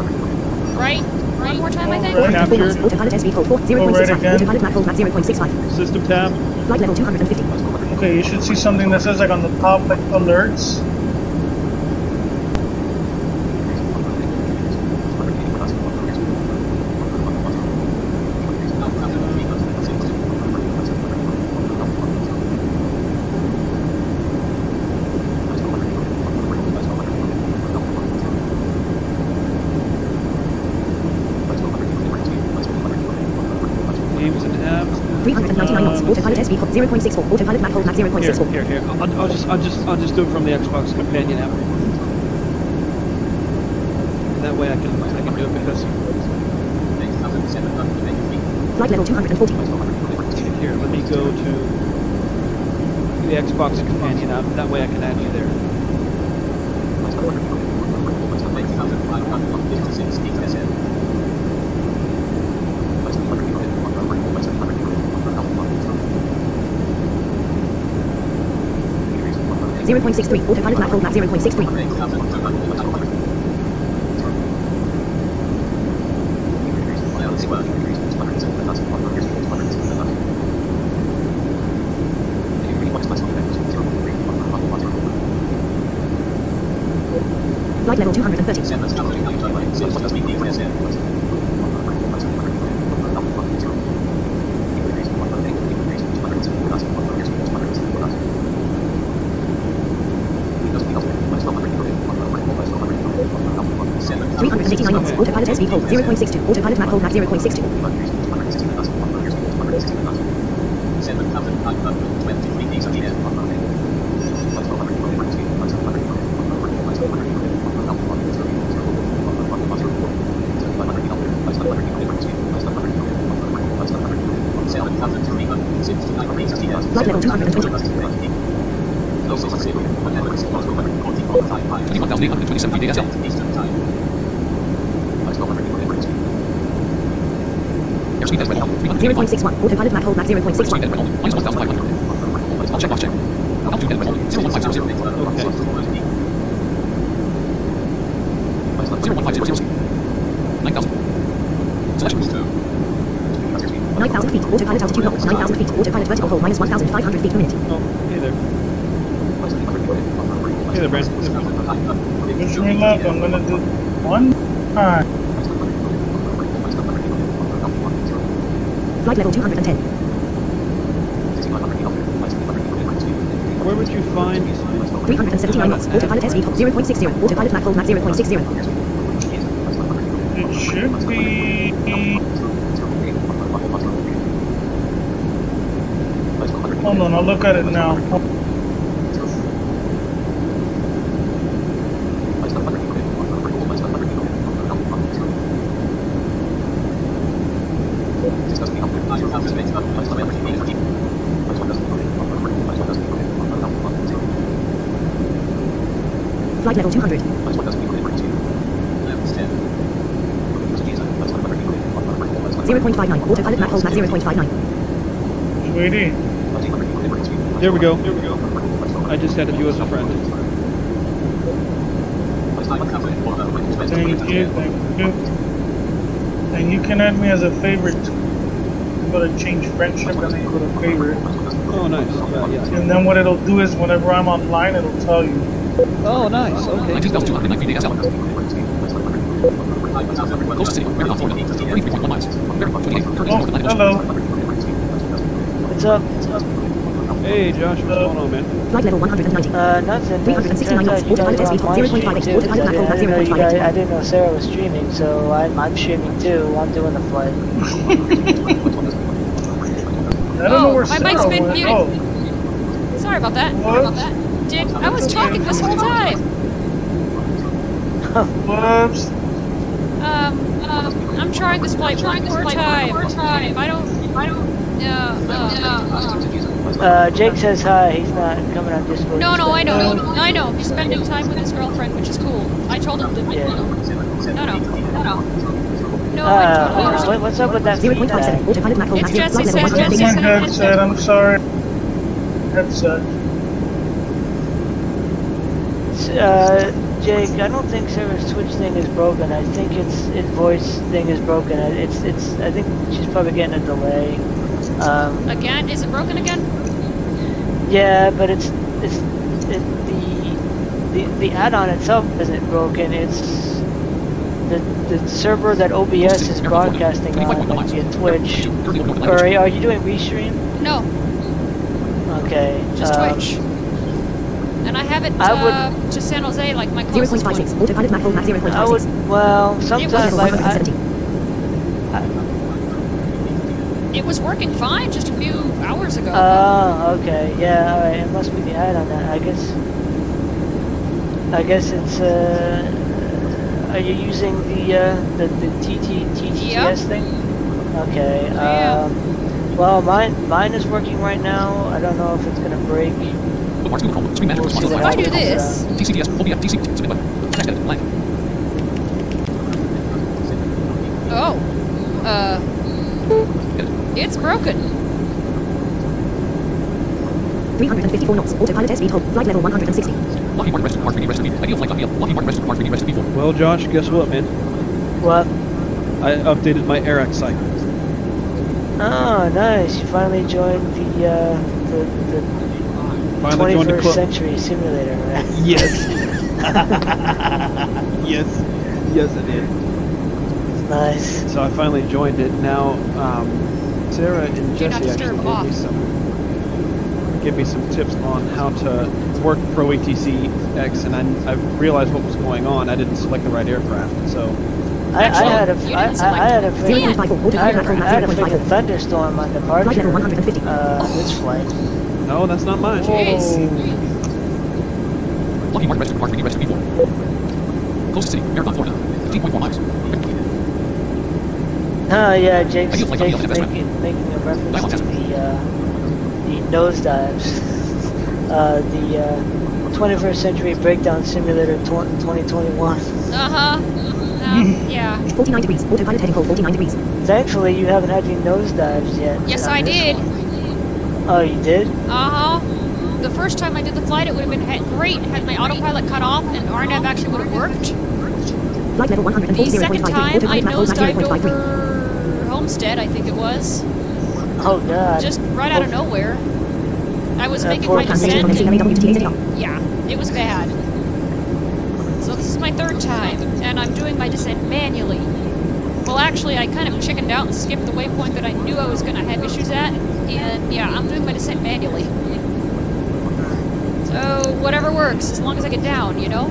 Speaker 3: Right. One more time, I think.
Speaker 5: Right.
Speaker 2: capture,
Speaker 4: Autopilot SV hold 4
Speaker 5: right
Speaker 4: 0.65.
Speaker 5: again.
Speaker 4: Autopilot Mach hold Mach 0.65.
Speaker 2: system tab.
Speaker 4: Flight level 250.
Speaker 5: okay, you should see something that says like on the top, like alerts.
Speaker 2: I'll just I'll just do it from the Xbox companion app. That way I can I can do it because.
Speaker 4: Flight level 240.
Speaker 2: Here, let me go to the Xbox companion app. That way I can add you there.
Speaker 4: 0.63. Autopilot Mach roadmap 0.63. 0.62. Autopilot Mach hold Mach 0.62. Monitors. One
Speaker 5: time.
Speaker 4: Flight level two hundred and ten.
Speaker 2: Where would you find?
Speaker 4: Three hundred and seventy nine knots. Autopilot SV hold zero point six zero. Autopilot Mach hold Mach zero point six zero.
Speaker 5: It should be. Hold on, I'll look at it now.
Speaker 4: 0.59. Autopilot
Speaker 5: Sweetie.
Speaker 2: There we go. I just added you as a friend.
Speaker 5: Thank you, thank you. And you can add me as a favorite. I'm gonna change friendship and then go to favorite.
Speaker 2: Oh, nice. Yeah, yeah.
Speaker 5: And then what it'll do is whenever I'm online, it'll tell you.
Speaker 2: Oh, nice. Okay.
Speaker 6: Coastal very 28, 30
Speaker 5: Oh,
Speaker 6: north Atlantic Ocean.
Speaker 5: hello.
Speaker 7: What's up? What's up?
Speaker 2: Hey, Josh, what's going on, man?
Speaker 4: Flight level one hundred and ninety.
Speaker 7: Uh, nothing.
Speaker 4: 369 knots.
Speaker 7: You guys
Speaker 4: Autopilot SV
Speaker 7: are on
Speaker 4: hold
Speaker 7: my
Speaker 4: 0.58.
Speaker 7: stream too,
Speaker 4: Autopilot
Speaker 7: Mach I didn't know
Speaker 4: 0.58.
Speaker 7: I didn't know Sarah was streaming, so I'm, I'm streaming too. I'm doing the flight.
Speaker 5: I don't know
Speaker 3: Oh,
Speaker 5: where
Speaker 3: my
Speaker 5: Sarah
Speaker 3: mic's been
Speaker 5: went.
Speaker 3: muted.
Speaker 5: Oh,
Speaker 3: Sorry about that. Sorry about that. Dick, I was talking this whole time.
Speaker 5: Whoops.
Speaker 3: I'm trying this flight one more time. If I don't, if I don't, uh, uh,
Speaker 7: Uh, Jake says hi. He's not coming on Discord.
Speaker 3: no, no, I
Speaker 7: spending-
Speaker 3: know, I know. He's spending time with his girlfriend, which is cool. I told him to.
Speaker 7: Yeah.
Speaker 3: No, no, no, no. No,
Speaker 7: Uh, what, what's up with that feedback?
Speaker 4: Autopilot Mach hold
Speaker 3: It's
Speaker 4: Mach zero.
Speaker 3: Jesse said, Jesse
Speaker 5: My
Speaker 4: 160.
Speaker 5: headset, I'm sorry. Headset.
Speaker 7: Uh, Jake, I don't think Sarah's Twitch thing is broken. I think it's its voice thing is broken. I- It's it's. I think she's probably getting a delay. Um,
Speaker 3: Again? Is it broken again?
Speaker 7: yeah, but it's it's it, the the the add-on itself isn't broken. It's the the server that OBS is broadcasting on, like via Twitch. Or are you- are you doing restream?
Speaker 3: No,
Speaker 7: Okay.
Speaker 3: just
Speaker 7: um,
Speaker 3: Twitch. And I have it
Speaker 7: I would-
Speaker 3: uh, to San Jose, like my closest one.
Speaker 4: 0.56. Autopilot map hold map
Speaker 7: I
Speaker 4: 0.56.
Speaker 7: would. Well,
Speaker 3: Flight
Speaker 7: sometimes
Speaker 4: level
Speaker 7: like I,
Speaker 4: 170.
Speaker 3: It was working fine just a few hours ago.
Speaker 7: Oh, okay. Yeah, alright. It must be the add on that. I guess. I guess it's. Uh, are you using the uh, the the TT TTTS
Speaker 3: Yep.
Speaker 7: thing? Okay.
Speaker 3: Yeah.
Speaker 7: Um, well, mine mine is working right now. I don't know if it's gonna break.
Speaker 6: Bookmarks, Google Chrome, screen manager,
Speaker 7: We'll see
Speaker 6: responsive
Speaker 3: if I do this,
Speaker 6: TCDS, OBS, DC, submit button. Text edit, blank.
Speaker 3: oh, uh, it's broken.
Speaker 4: 354 knots. Autopilot S speed hold. Flight level 160.
Speaker 6: Lockheed Martin registered car 3D registered vehicle. Ideal flight copy of Lockheed Martin registered car 3D registered vehicle.
Speaker 2: Well, Josh, guess what, man?
Speaker 7: What?
Speaker 2: I updated my AIRAC cycle.
Speaker 7: Oh, nice! You finally joined the uh, the, the
Speaker 2: Finally joined the
Speaker 7: 21st
Speaker 2: club.
Speaker 7: century simulator, right?
Speaker 2: Yes. yes. Yes, I did.
Speaker 7: Nice.
Speaker 2: So I finally joined it. Now, um, Sarah and Jesse actually gave
Speaker 3: off.
Speaker 2: me some give me some tips on how to work Pro ATC X, and I, I realized what was going on. I didn't select the right aircraft, so
Speaker 7: I, I
Speaker 3: Actually,
Speaker 7: had a, I,
Speaker 3: didn't
Speaker 7: I, I had a freaking, I had,
Speaker 4: map
Speaker 7: had a freaking thunderstorm on departure.
Speaker 4: Flight level 150.
Speaker 7: Uh, which flight?
Speaker 2: No, that's not mine.
Speaker 3: Jeez.
Speaker 6: Lockheed Martin registered car 3D registered vehicle. Closest city, Marathon, Florida. 15.4 miles.
Speaker 7: Oh yeah, Jake's,
Speaker 6: Ideal flight
Speaker 7: Jake's
Speaker 6: copy of FS
Speaker 7: making, making a reference to
Speaker 6: test.
Speaker 7: the, uh, the nosedives. uh, the uh, 21st Century Breakdown Simulator tw- 2021.
Speaker 3: Uh-huh. Um, yeah.
Speaker 4: 49 degrees. Autopilot heading hold 49 degrees.
Speaker 7: Thankfully, you haven't had any nosedives yet.
Speaker 3: Yes, I did.
Speaker 7: one. Oh, you did?
Speaker 3: Uh-huh. The first time I did the flight, it would have been great had my autopilot cut off and RNAV actually would have worked.
Speaker 4: Flight level 140.
Speaker 3: The second time, I
Speaker 4: Autopilot map hold
Speaker 3: nosedived over Homestead, I think it was.
Speaker 7: Oh god.
Speaker 3: Just right out of nowhere. I was
Speaker 7: Uh,
Speaker 3: making
Speaker 7: poor
Speaker 3: my
Speaker 4: Translation
Speaker 3: descent.
Speaker 4: from
Speaker 3: and-
Speaker 4: MCLAWTTA.
Speaker 3: Yeah, it was bad. So this is my third time, and I'm doing my descent manually. Well, actually, I kind of chickened out and skipped the waypoint that I knew I was going to have issues at, and yeah, I'm doing my descent manually. So whatever works, as long as I get down, you know.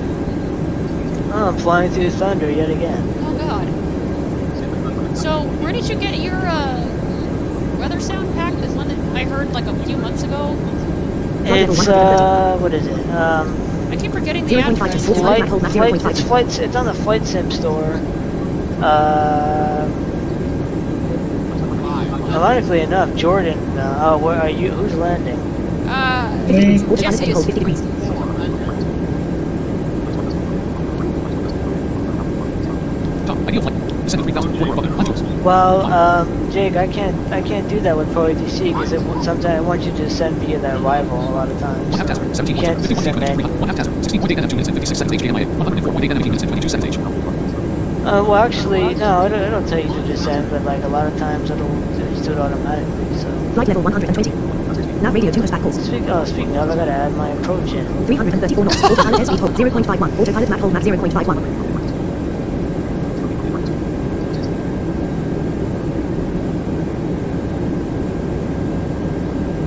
Speaker 7: Oh, I'm flying through thunder yet again.
Speaker 3: Oh God. So where did you get your uh, weather sound pack? This one that I heard like a few months ago.
Speaker 7: It's uh, what is it? Um,
Speaker 3: I keep forgetting the
Speaker 4: 0.52.
Speaker 3: address.
Speaker 4: Autopilot
Speaker 7: flight,
Speaker 4: map
Speaker 7: flight, it's
Speaker 4: 0.53.
Speaker 7: flights. It's on the flight sim store. Uh, ironically enough, Jordan. Uh, oh, where are you? Who's landing?
Speaker 3: Uh,
Speaker 4: 50 degrees. Autopilot
Speaker 3: Jesse
Speaker 4: heading
Speaker 3: is
Speaker 4: 50 degrees.
Speaker 6: Top, ideal flight. Descend to 3,000, forward button, unchoose.
Speaker 7: Well, um, Jake, I can't, I can't do that with Pro ATC because it sometimes I want you to send via that rival a lot of times.
Speaker 6: One half tasker, 17
Speaker 7: You can't
Speaker 6: 51
Speaker 7: send
Speaker 6: minutes,
Speaker 7: manual.
Speaker 6: One half tasker, 16.8 and 2 minutes and 56 seconds HDMI, 104.8 and 18 minutes and 22 seconds
Speaker 7: Uh, well, actually, no, it'll, it'll tell you to descend, but like a lot of times it'll just do it automatically. So,
Speaker 4: Flight level 120. Nav radio 2 has back calls.
Speaker 7: speak, oh, speaking of, I gotta add my approach in.
Speaker 4: 334 knots. Autopilot S speed hold 0.51. Autopilot map hold map 0.51.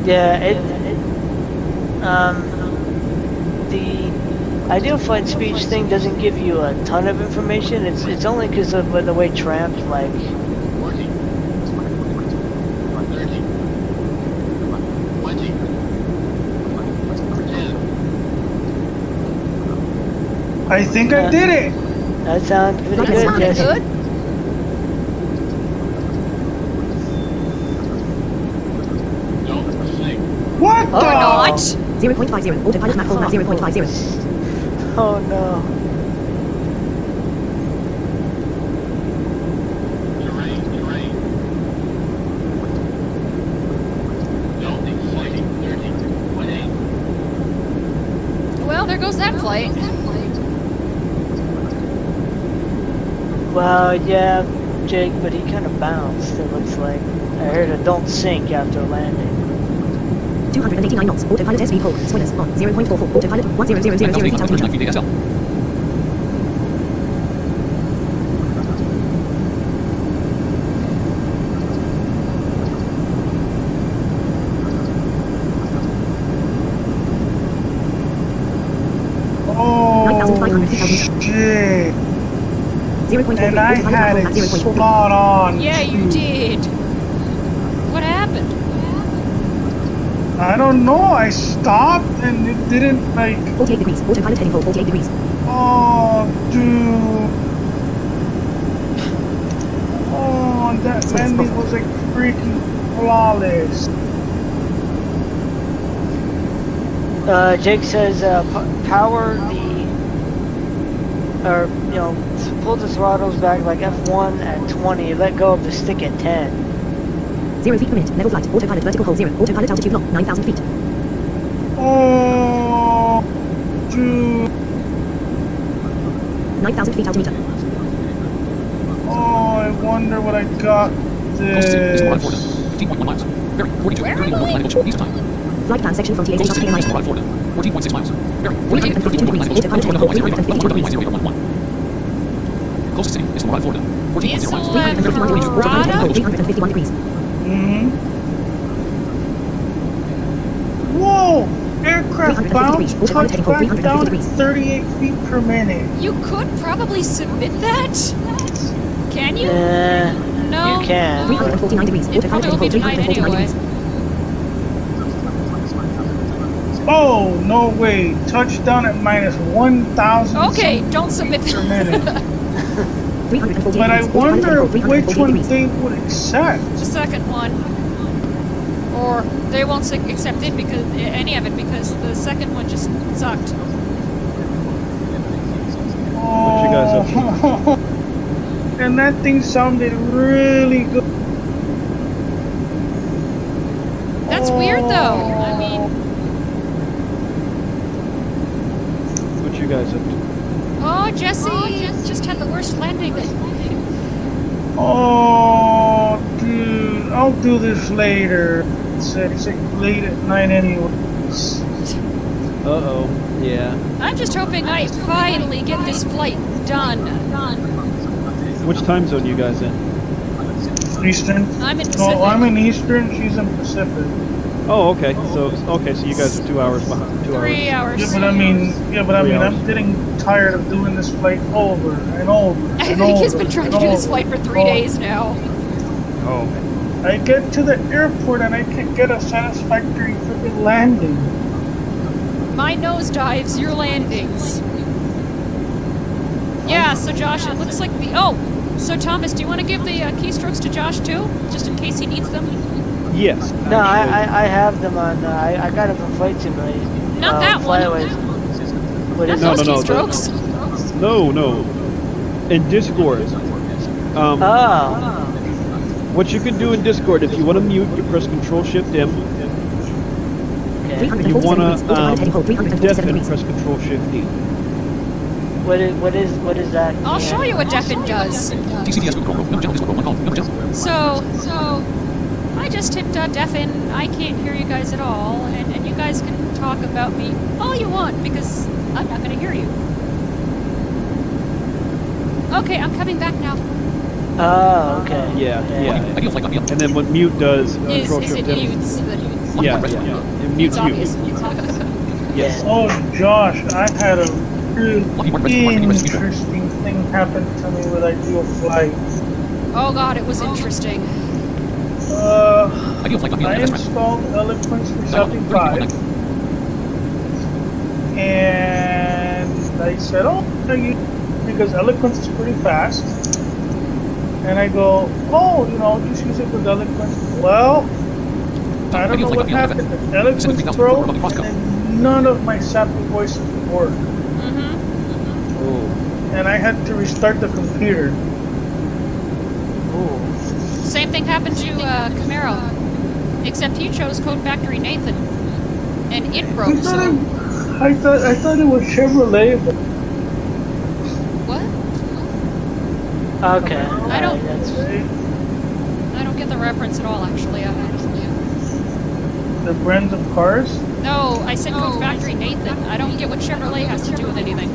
Speaker 7: Yeah, it, it um, the ideal flight speech thing doesn't give you a ton of information. It's it's only because of the way Tramp like.
Speaker 5: I think I did it.
Speaker 7: That sounds pretty
Speaker 4: That's
Speaker 7: good,
Speaker 4: not
Speaker 7: Jesse.
Speaker 3: Good.
Speaker 5: What
Speaker 3: Or
Speaker 5: the?
Speaker 3: not.
Speaker 4: 0.50. Autopilot map full map 0.50.
Speaker 7: Oh no.
Speaker 3: Well, there goes that flight.
Speaker 7: Well, yeah, Jake, but he kind of bounced. It looks like. I heard a don't sink after landing.
Speaker 4: 289 knots. Autopilot SV hold. Spoilers on 0.44. Autopilot 1000 feet altimeter.
Speaker 6: 1,839 feet ASL.
Speaker 5: Oh
Speaker 4: 9,500 feet altimeter.
Speaker 5: shit!
Speaker 4: 0.44.
Speaker 5: And I had it
Speaker 4: full map 0.44.
Speaker 5: spot on.
Speaker 3: Yeah, you did. What happened?
Speaker 5: I don't know. I stopped and it didn't like.
Speaker 4: 48 degrees. Autopilot heading for 48 degrees.
Speaker 5: Oh, dude. Oh, and that landing was like freaking flawless.
Speaker 7: Uh, Jake says, uh, p- power the, or, you know, s- pull the throttles back like F1 at 20, let go of the stick at 10.
Speaker 4: 0 feet per minute. Level flight. Autopilot vertical hold 0. Autopilot altitude lock 9,000 feet.
Speaker 5: Oh, dude.
Speaker 4: 9,000 feet altimeter.
Speaker 5: Oh, I wonder what I got
Speaker 6: Closest city is Colorado, Florida.
Speaker 5: this.
Speaker 6: 15.1 miles. Bearing 42,
Speaker 3: Where am
Speaker 6: 31
Speaker 3: I?
Speaker 6: miles east time.
Speaker 4: Flight plan section from TA
Speaker 6: Closest city
Speaker 4: KMI.
Speaker 6: is Colorado, Florida. 14.6 miles. Bearing 42,
Speaker 4: 352
Speaker 6: 31
Speaker 4: degrees.
Speaker 6: miles
Speaker 4: Autopilot heading for 350 degrees.
Speaker 6: 111. Closest city is Colorado, Florida. 14.0 miles.
Speaker 3: Diesel and
Speaker 4: 351 degrees. Autopilot heading for
Speaker 3: Colorado?
Speaker 4: 351 degrees.
Speaker 5: Mm-hmm. Whoa! Aircraft
Speaker 4: 350
Speaker 5: bound,
Speaker 4: degrees. Autopilot heading for
Speaker 5: touchback
Speaker 4: 350
Speaker 5: down at 38 feet per minute.
Speaker 3: You could probably submit that. Can you?
Speaker 7: Eh,
Speaker 3: no.
Speaker 7: you can. but-
Speaker 4: 349 degrees.
Speaker 3: It probably will be denied
Speaker 4: 349
Speaker 3: anyway.
Speaker 4: degrees.
Speaker 5: Oh, no way. Touchdown at minus 1,000
Speaker 3: Okay, don't submit
Speaker 5: per
Speaker 3: that.
Speaker 5: minute.
Speaker 4: 348
Speaker 5: But I wonder which one they would accept.
Speaker 3: the second one. Or they won't accept it because any of it because the second one just sucked.
Speaker 5: Oh.
Speaker 2: you guys up
Speaker 5: and that thing sounded really good.
Speaker 3: That's weird though. I mean,
Speaker 2: What you guys up to?
Speaker 3: Oh Jesse oh, just just had the worst landing.
Speaker 5: Oh, dude, I'll do this later. It's, it's like late at night anyways.
Speaker 2: Uh oh. Yeah.
Speaker 3: I'm just hoping I finally get this flight done. done.
Speaker 2: Which time zone you guys in?
Speaker 5: Eastern.
Speaker 3: I'm in
Speaker 5: No,
Speaker 3: Pacific.
Speaker 5: I'm in Eastern. She's in Pacific.
Speaker 2: Oh, okay. So okay, so you guys are two hours behind. Two
Speaker 3: Three
Speaker 2: hours.
Speaker 3: hours.
Speaker 5: Yeah, but I mean, yeah, but I
Speaker 2: Three
Speaker 5: mean,
Speaker 2: hours.
Speaker 5: I'm getting tired of doing this flight over and over.
Speaker 3: I
Speaker 5: and
Speaker 3: think he's been trying to do this flight for three
Speaker 5: over.
Speaker 3: days now.
Speaker 2: Oh.
Speaker 5: I get to the airport and I can't get a satisfactory freaking landing.
Speaker 3: My nosedives, your landings. Yeah, so Josh, it looks like the. Oh! So Thomas, do you want to give the uh, keystrokes to Josh too? Just in case he needs them?
Speaker 2: Yes.
Speaker 7: No, I. I, I have them on, uh, I, I got them from Flight Simulator.
Speaker 3: Not
Speaker 7: uh,
Speaker 3: that one.
Speaker 7: Flyaways. What
Speaker 3: Not
Speaker 2: No, no, no,
Speaker 3: keystrokes.
Speaker 2: No, no. In Discord. Um,
Speaker 7: Oh.
Speaker 2: what you can do in Discord, if you want to mute, you press Control Shift M.
Speaker 7: Okay.
Speaker 2: You want to um,
Speaker 4: heading for 347
Speaker 2: deafen, press Control Shift D.
Speaker 7: What is, what is, what is that?
Speaker 3: I'll
Speaker 7: Yeah.
Speaker 3: show you what Deafen does.
Speaker 6: TCDS Google Chrome. No jump. Discord one call. No jump.
Speaker 3: So, so I just hit uh, Deafen. I can't hear you guys at all, and, and you guys can talk about me all you want because I'm not going to hear you. Okay, I'm coming back now.
Speaker 7: Oh, okay.
Speaker 2: Yeah, yeah.
Speaker 6: Ideal flight copy up.
Speaker 2: And then what mute does,
Speaker 3: Is, is it
Speaker 2: Shift M.
Speaker 3: mutes?
Speaker 2: Yeah, yeah, yeah. It mutes
Speaker 3: it's obvious.
Speaker 2: you.
Speaker 7: Yes.
Speaker 5: Oh, Josh, I had a really
Speaker 6: Lucky Mark, Reggie, Mark, Reggie, Reggie.
Speaker 5: interesting thing happen to me with Ideal Flight.
Speaker 3: Oh god, it was interesting.
Speaker 5: Uh,
Speaker 6: Ideal flight copy
Speaker 5: I
Speaker 6: up. That's right.
Speaker 5: installed Eloquence
Speaker 6: Dial
Speaker 5: 375
Speaker 6: 30
Speaker 5: and I said, "Oh, you?" Because eloquence is pretty fast. And I go, "Oh, you know, just use it with eloquence." Well, I don't know what happened. Eloquence broke, and none of my sample voices worked,
Speaker 3: Mm-hmm.
Speaker 2: Oh.
Speaker 5: and I had to restart the computer.
Speaker 3: Same thing happened to uh, Camaro, except he chose Code Factory Nathan, and it
Speaker 5: I
Speaker 3: broke.
Speaker 5: thought,
Speaker 3: So
Speaker 5: I, I thought I thought it was Chevrolet, but
Speaker 3: what?
Speaker 7: Okay.
Speaker 3: I don't-
Speaker 7: alright, that's-
Speaker 3: I don't get the reference at all. Actually, I,
Speaker 5: the brands of cars.
Speaker 3: no, I said Code Factory Nathan. I don't get what Chevrolet has to do with anything.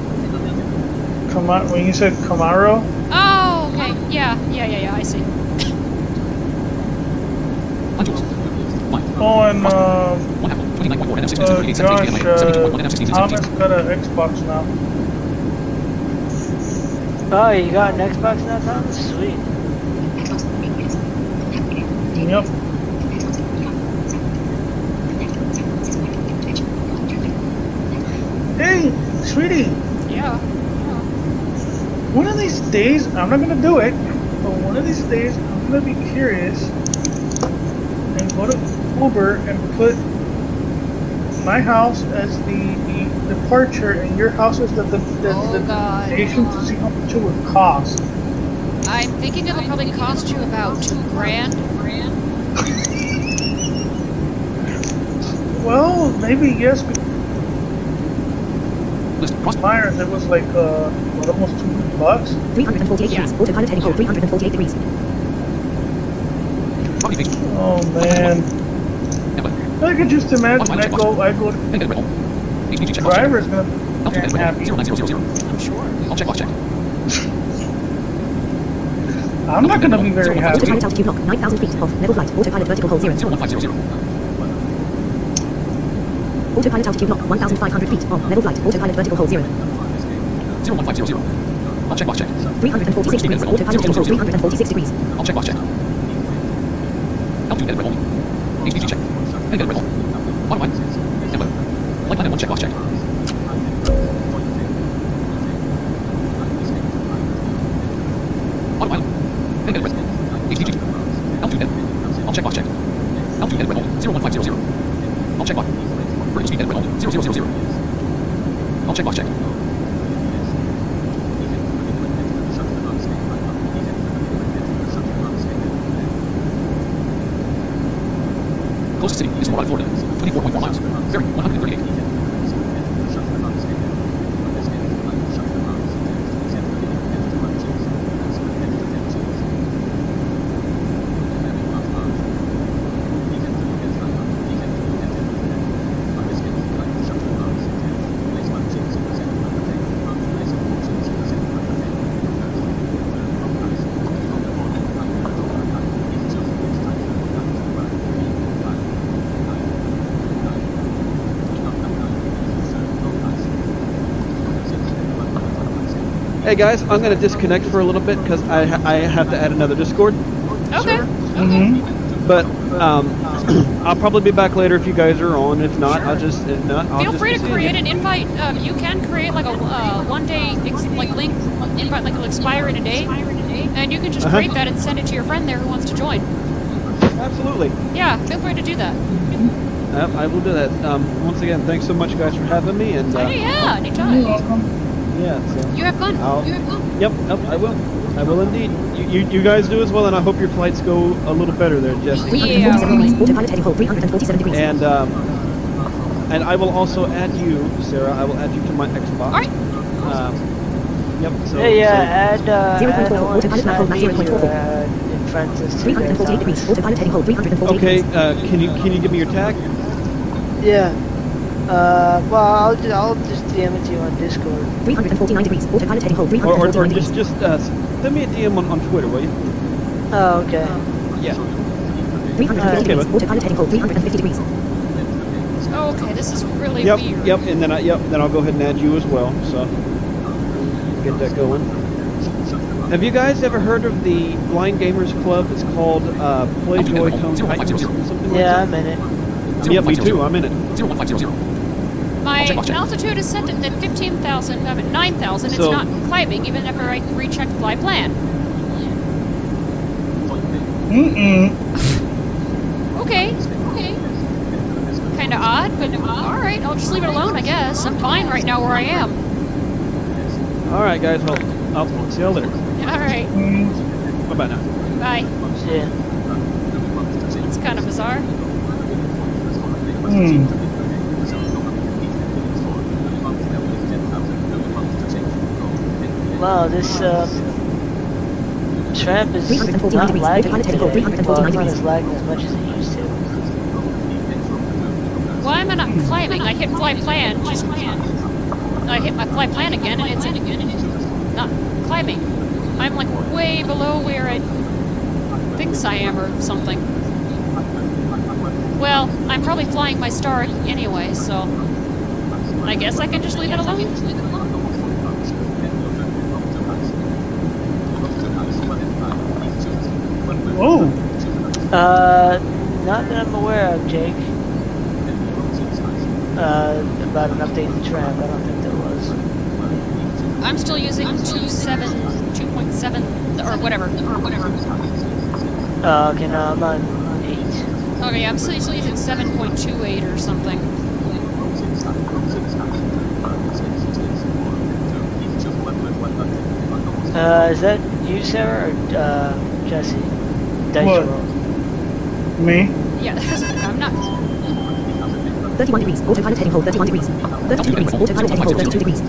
Speaker 5: Come on, when you said Camaro,
Speaker 3: Oh, okay. Yeah, yeah, yeah, yeah. I see.
Speaker 6: On Jules.
Speaker 5: Oh, and um,
Speaker 6: One Apple. 29.4 NF 16 38
Speaker 5: Josh,
Speaker 6: 72 72.1 NF 16
Speaker 5: Thomas got an Xbox now.
Speaker 7: Oh, you got an Xbox now, Thomas? Sweet.
Speaker 5: Yep. Hey, sweetie,
Speaker 3: Yeah.
Speaker 5: one of these days, I'm not gonna do it, but one of these days, I'm gonna be curious and go to Uber and put my house as the, the departure and your house as the, the, the,
Speaker 3: Oh,
Speaker 5: the
Speaker 3: God.
Speaker 5: destination to see how much it would cost.
Speaker 3: I'm thinking it'll probably cost you about two grand.
Speaker 5: Well, maybe yes, because
Speaker 6: List. Cross.
Speaker 5: Myers, it was like, uh, what, almost 200 bucks.
Speaker 4: 348
Speaker 3: Yeah.
Speaker 4: degrees. Autopilot heading hold 348 degrees.
Speaker 5: Oh man.
Speaker 6: Emma.
Speaker 5: I could just imagine I go, I go,
Speaker 6: Then get it home. HDG check.
Speaker 5: driver's gonna be
Speaker 6: you
Speaker 5: happy.
Speaker 3: I'm sure.
Speaker 6: I'll check box check.
Speaker 5: I'm not gonna be very happy.
Speaker 4: Autopilot altitude lock 9,000 feet off. Level flight. Autopilot vertical hold 0.
Speaker 6: 01500.
Speaker 4: Autopilot altitude lock 1,500 feet off. Level flight. Autopilot vertical hold 0.
Speaker 6: 01500. I'll check box check.
Speaker 4: 346 degrees. Autopilot heading hold 346 degrees.
Speaker 6: I'll check box check. Help you get it home. HDG check. It home. Bottom line. Emma. Light line and one check box check. Bottom line. Then get it home. HDG. Help you get. I'll check box check. Help you get it home. 01500. I'll check box. For HDG get it home. 0000. I'll check box check. Closest city is Murad, Florida. 24.4 miles. Bearing 138.
Speaker 2: Hey guys, I'm gonna disconnect for a little bit because I ha- I have to add another Discord.
Speaker 3: Okay.
Speaker 5: Mm-hmm.
Speaker 2: But um, I'll probably be back later if you guys are on. If not, I'll just if not. I'll
Speaker 3: Feel
Speaker 2: just
Speaker 3: free to create
Speaker 2: you.
Speaker 3: an invite. Um, you can create like a uh, one day ex- like link invite like it'll expire in a day, and you can just
Speaker 2: Uh-huh.
Speaker 3: create that and send it to your friend there who wants to join.
Speaker 2: Absolutely.
Speaker 3: Yeah, feel free to do that.
Speaker 2: Yep, I will do that. Um, once again, thanks so much, guys, for having me. And uh,
Speaker 3: Hey, yeah,
Speaker 5: You're
Speaker 3: anytime.
Speaker 5: welcome.
Speaker 2: Yeah, so
Speaker 3: You have fun.
Speaker 2: I'll-
Speaker 3: You have fun.
Speaker 2: yep, yep, I will. I will indeed. You, you, you guys do as well, and I hope your flights go a little better there, Jesse.
Speaker 4: 347 degrees. Autopilot heading hold 347 degrees.
Speaker 2: And um, and I will also add you, Sarah. I will add you to my Xbox.
Speaker 3: All right.
Speaker 2: Um, yep. So,
Speaker 7: Hey, yeah,
Speaker 2: so-
Speaker 7: add, uh,
Speaker 4: Zero
Speaker 7: add
Speaker 4: point autopilot
Speaker 7: Side
Speaker 4: platform, zero point
Speaker 7: Media,
Speaker 4: four four.
Speaker 7: uh, in Francis.
Speaker 4: 348 degrees. Autopilot heading hold 348
Speaker 2: Okay. Uh, can you can you give me your tag?
Speaker 7: Yeah. Uh, well, I'll just, I'll just DM it to you on Discord.
Speaker 4: 349 degrees. Autopilot heading hold
Speaker 2: Or, or, or
Speaker 4: degrees.
Speaker 2: just just uh, send me a DM on, on Twitter, will you?
Speaker 7: Oh, okay.
Speaker 2: Yeah.
Speaker 4: 350
Speaker 7: Okay,
Speaker 4: degrees.
Speaker 2: but-
Speaker 4: Autopilot heading hold 350 degrees.
Speaker 3: Okay, this is really
Speaker 2: Yep.
Speaker 3: weird.
Speaker 2: Yep. And then I yep. Then I'll go ahead and add you as well. So get that going. Have you guys ever heard of the Blind Gamers Club? It's called uh, Play Joy Tone Titans. Something like
Speaker 7: Yeah,
Speaker 2: that.
Speaker 7: I'm in it.
Speaker 2: Yep, me too. I'm in it.
Speaker 6: 01500.
Speaker 3: My
Speaker 6: check, I'll check.
Speaker 3: altitude is set at 15,000, I'm at 9,000. It's not climbing even after I recheck fly plan.
Speaker 5: Mm-mm.
Speaker 3: Okay, okay. Kinda odd, but alright, I'll just leave it alone, I guess. I'm fine right now where I am.
Speaker 2: All right, guys. Well, I'll see you later.
Speaker 3: Alright,
Speaker 5: Mm.
Speaker 2: Bye bye now.
Speaker 3: bye.
Speaker 7: Yeah.
Speaker 3: It's kind of bizarre.
Speaker 5: Mm.
Speaker 7: Wow, this um, tramp is
Speaker 4: 349
Speaker 7: not lagging today.
Speaker 4: for 349
Speaker 7: Well, it's not as lagging as much as it used to.
Speaker 3: Why am I not climbing? I hit fly plan, just I hit my fly plan again, and it's in again and it's not climbing. I'm like way below where it thinks I am or something. Well, I'm probably flying my star anyway, so I guess I can just leave it alone.
Speaker 5: Whoa.
Speaker 7: Uh, not that I'm aware of, Jake. Uh, about an update in the tramp. I don't think there was.
Speaker 3: I'm still using 2.7, 2.7, or whatever, or whatever.
Speaker 7: Uh, okay, no, I'm on eight.
Speaker 3: Okay, I'm still, still using 7.28 or something.
Speaker 7: Uh, is that you, Sarah, or uh, Jesse? Dice
Speaker 5: What?
Speaker 7: roll.
Speaker 5: Me?
Speaker 3: Yeah, I'm not.
Speaker 4: 31 degrees. Autopilot heading hold 31 degrees. 32 degrees. Autopilot heading hold 32 degrees.